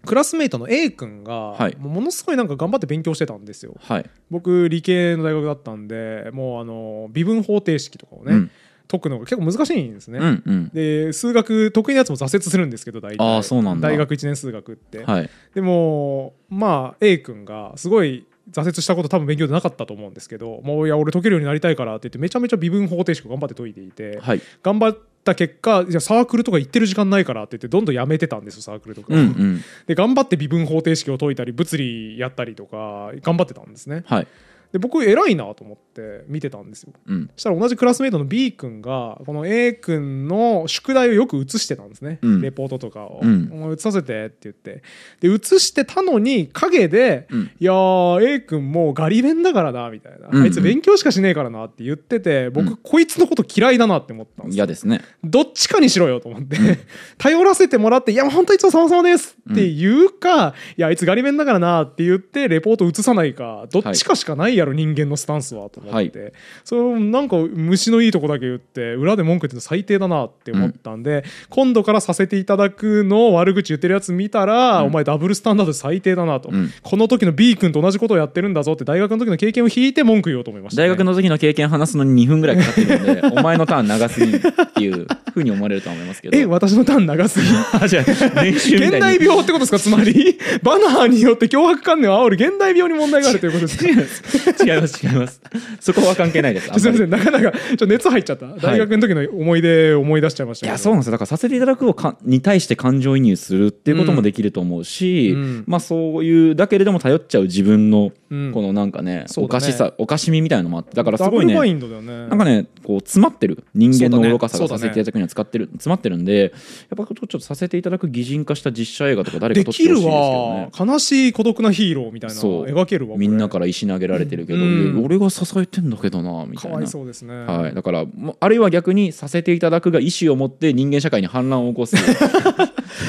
クラスメートの A 君が、ものすごいなんか頑張って勉強してたんですよ、はい、僕理系の大学だったんでもうあの微分方程式とかをね、うん、解くのが結構難しいんですね、うんうん、で数学得意なやつも挫折するんですけど大体。あそうなん大学1年数学って、はい、でもまあ A 君がすごい挫折したこと多分勉強でなかったと思うんですけどもういや俺解けるようになりたいからって言ってめちゃめちゃ微分方程式を頑張って解いていて、はい、頑張った結果じゃサークルとか行ってる時間ないからって言ってどんどんやめてたんですよサークルとか、うんうん、で頑張って微分方程式を解いたり物理やったりとか頑張ってたんですね、はい、で僕偉いなと思って見てたんですよ、うん、そしたら同じクラスメートの B 君がこの A 君の宿題をよく写してたんですね、うん、レポートとかを、うん、写させてって言って。で写してたのに陰で「うん、いや A 君もうガリ勉だからな」みたいな、うん。うん、あいつ勉強しかしねえからなって言ってて僕、こいつのこと嫌いだなって思ったんです嫌ですね。どっちかにしろよと思って。頼らせてもらって「いや本当いつも様々です」って言うか「いやあいつガリ勉だからな」って言ってレポート写さないかどっちかしかないやある人間のスタンスはと思って、はい、それなんか虫のいいとこだけ言って裏で文句言っての最低だなって思ったんで、うん、今度からさせていただくのを悪口言ってるやつ見たら、うん、お前ダブルスタンダード最低だなと、うん、この時の B 君と同じことをやってるんだぞって大学の時の経験を引いて文句言おうと思いました、ね、大学の時の経験話すのに2分ぐらいかかってるんで お前のターン長すぎっていうふうに思われると思いますけど。え私のターン長すぎ？じゃ練習現代病ってことですか？つまり バナーによって脅迫観念を煽る現代病に問題があるということですか？違います違います。そこは関係ないです すみませんなかなかちょ熱入っちゃった、はい、大学の時の思い出思い出しちゃいましたいやそうなんですよ。だからさせていただくをかに対して感情移入するっていうこともできると思うし、うん、まあそういうだけれども頼っちゃう自分のこのなんかね,うんね、おかしさおかしみみたいなのもあってだからすごいねね。なんかねこう詰まってる。人間の愚かさがさせていただくには使ってる、ね、詰まってるんでやっぱちょっとさせていただく擬人化した実写映画とか誰か撮ってほしいですけどね。悲しい孤独なヒーローみたいな描けるわみんなから石投げられてるるけど、うん、俺が支えてんだけどなみたいな。かわいそうですね、はい、だからあるいは逆にさせていただくが意思を持って人間社会に反乱を起こす。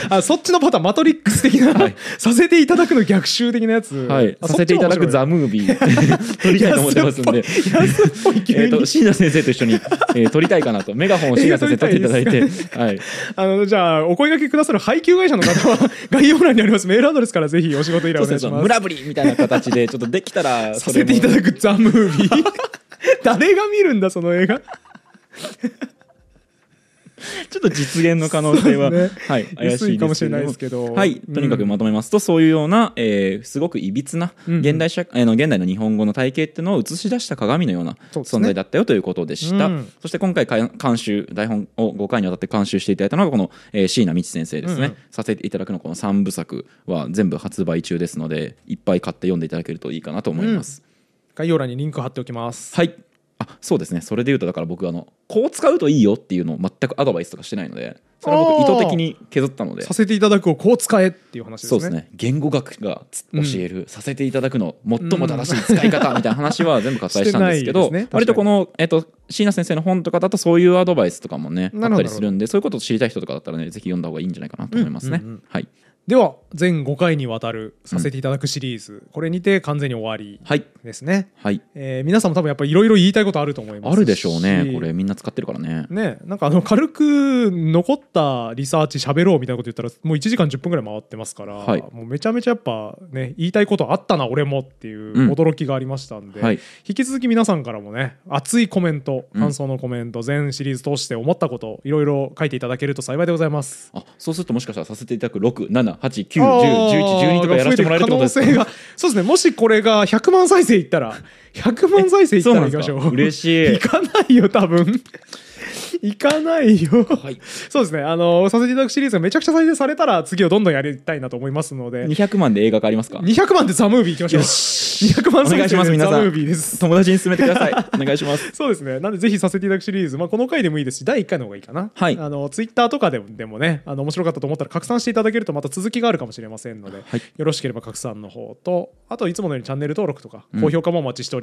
あそっちのパターンマトリックス的な、はい、させていただくの逆襲的なやつ、はい、させていただくザ・ムービー。撮りたいと思ってますんで。えと椎名先生と一緒に、えー、撮りたいかなと。メガホンを椎名先生撮っていただいて、はい、あのじゃあお声がけくださる配給会社の方は概要欄にあります。メールアドレスからぜひお仕事依頼お願いします。村ぶりみたいな形でちょっとできたらさせていただくザ・ムービー。誰が見るんだその映画？ちょっと実現の可能性は、ね、はい、怪しいかもしれないですけど、はい、とにかくまとめます。と、そういうような、えー、すごくいびつな現代社、うんうん、の現代の日本語の体系っていうのを映し出した鏡のような存在だったよということでした。そ、ね,うん、そして今回監修台本を5回にわたって監修していただいたのがこの、えー、椎名道先生ですね、うんうん、させていただくのこの3部作は全部発売中ですのでいっぱい買って読んでいただけるといいかなと思います。うん、概要欄にリンク貼っておきます。はい。あそうですね。それで言うとだから僕あのこう使うといいよっていうのを全くアドバイスとかしてないのでそれは僕意図的に削ったので。させていただくをこう使えっていう話ですね。そうですね。言語学が教える、うん、させていただくの最も正しい使い方みたいな話は全部割愛したんですけどす、ね、割とこの、えっと、椎名先生の本とかだとそういうアドバイスとかもねあったりするんでそういうことを知りたい人とかだったらねぜひ読んだ方がいいんじゃないかなと思いますね、うんうんうん、はい。では全5回にわたるさせていただくシリーズ、うん、これにて完全に終わりですね、はい、はい、えー、皆さんも多分やっぱりいろいろ言いたいことあると思いますあるでしょうね。これみんな使ってるからね。ねなんかあの軽く残ったリサーチ喋ろうみたいなこと言ったらもう1時間10分ぐらい回ってますから、はい、もうめちゃめちゃやっぱね言いたいことあったな俺もっていう驚きがありましたんで、うんはい、引き続き皆さんからもね熱いコメント感想のコメント、うん、全シリーズ通して思ったこといろいろ書いていただけると幸いでございます。あそうするともしかしたらさせていただく67 7、8、9、10、11、12とかやらせてもらえるってことですか？そうですね。もしこれが100万再生いったら100万再生いったら行きましょう。嬉しい。行かないよ多分。行かないよ。はい、そうですね。あのさせていただくシリーズがめちゃくちゃ再生されたら次をどんどんやりたいなと思いますので。200万で映画がありますか？200万でザ・ムービーいきましょう。200万再生でザ・ムービーです。友達に勧めてください。お願いします。そうですね。なんでぜひさせていただくシリーズ、まあ、この回でもいいですし第1回の方がいいかな、はい、あのツイッターとかでもねあの面白かったと思ったら拡散していただけるとまた続きがあるかもしれませんので、はい、よろしければ拡散の方とあといつものようにチャンネル登録とか高評価もお待ちしております、うん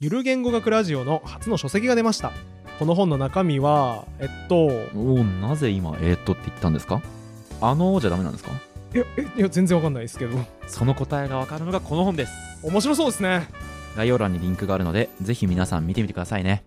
ゆる言語学ラジオの初の書籍が出ました。この本の中身はえっとおおなぜ今えー、っとって言ったんですか？あのじゃダメなんですか？いやえいや全然わかんないですけど。その答えがわかるのがこの本です。面白そうですね。概要欄にリンクがあるのでぜひ皆さん見てみてくださいね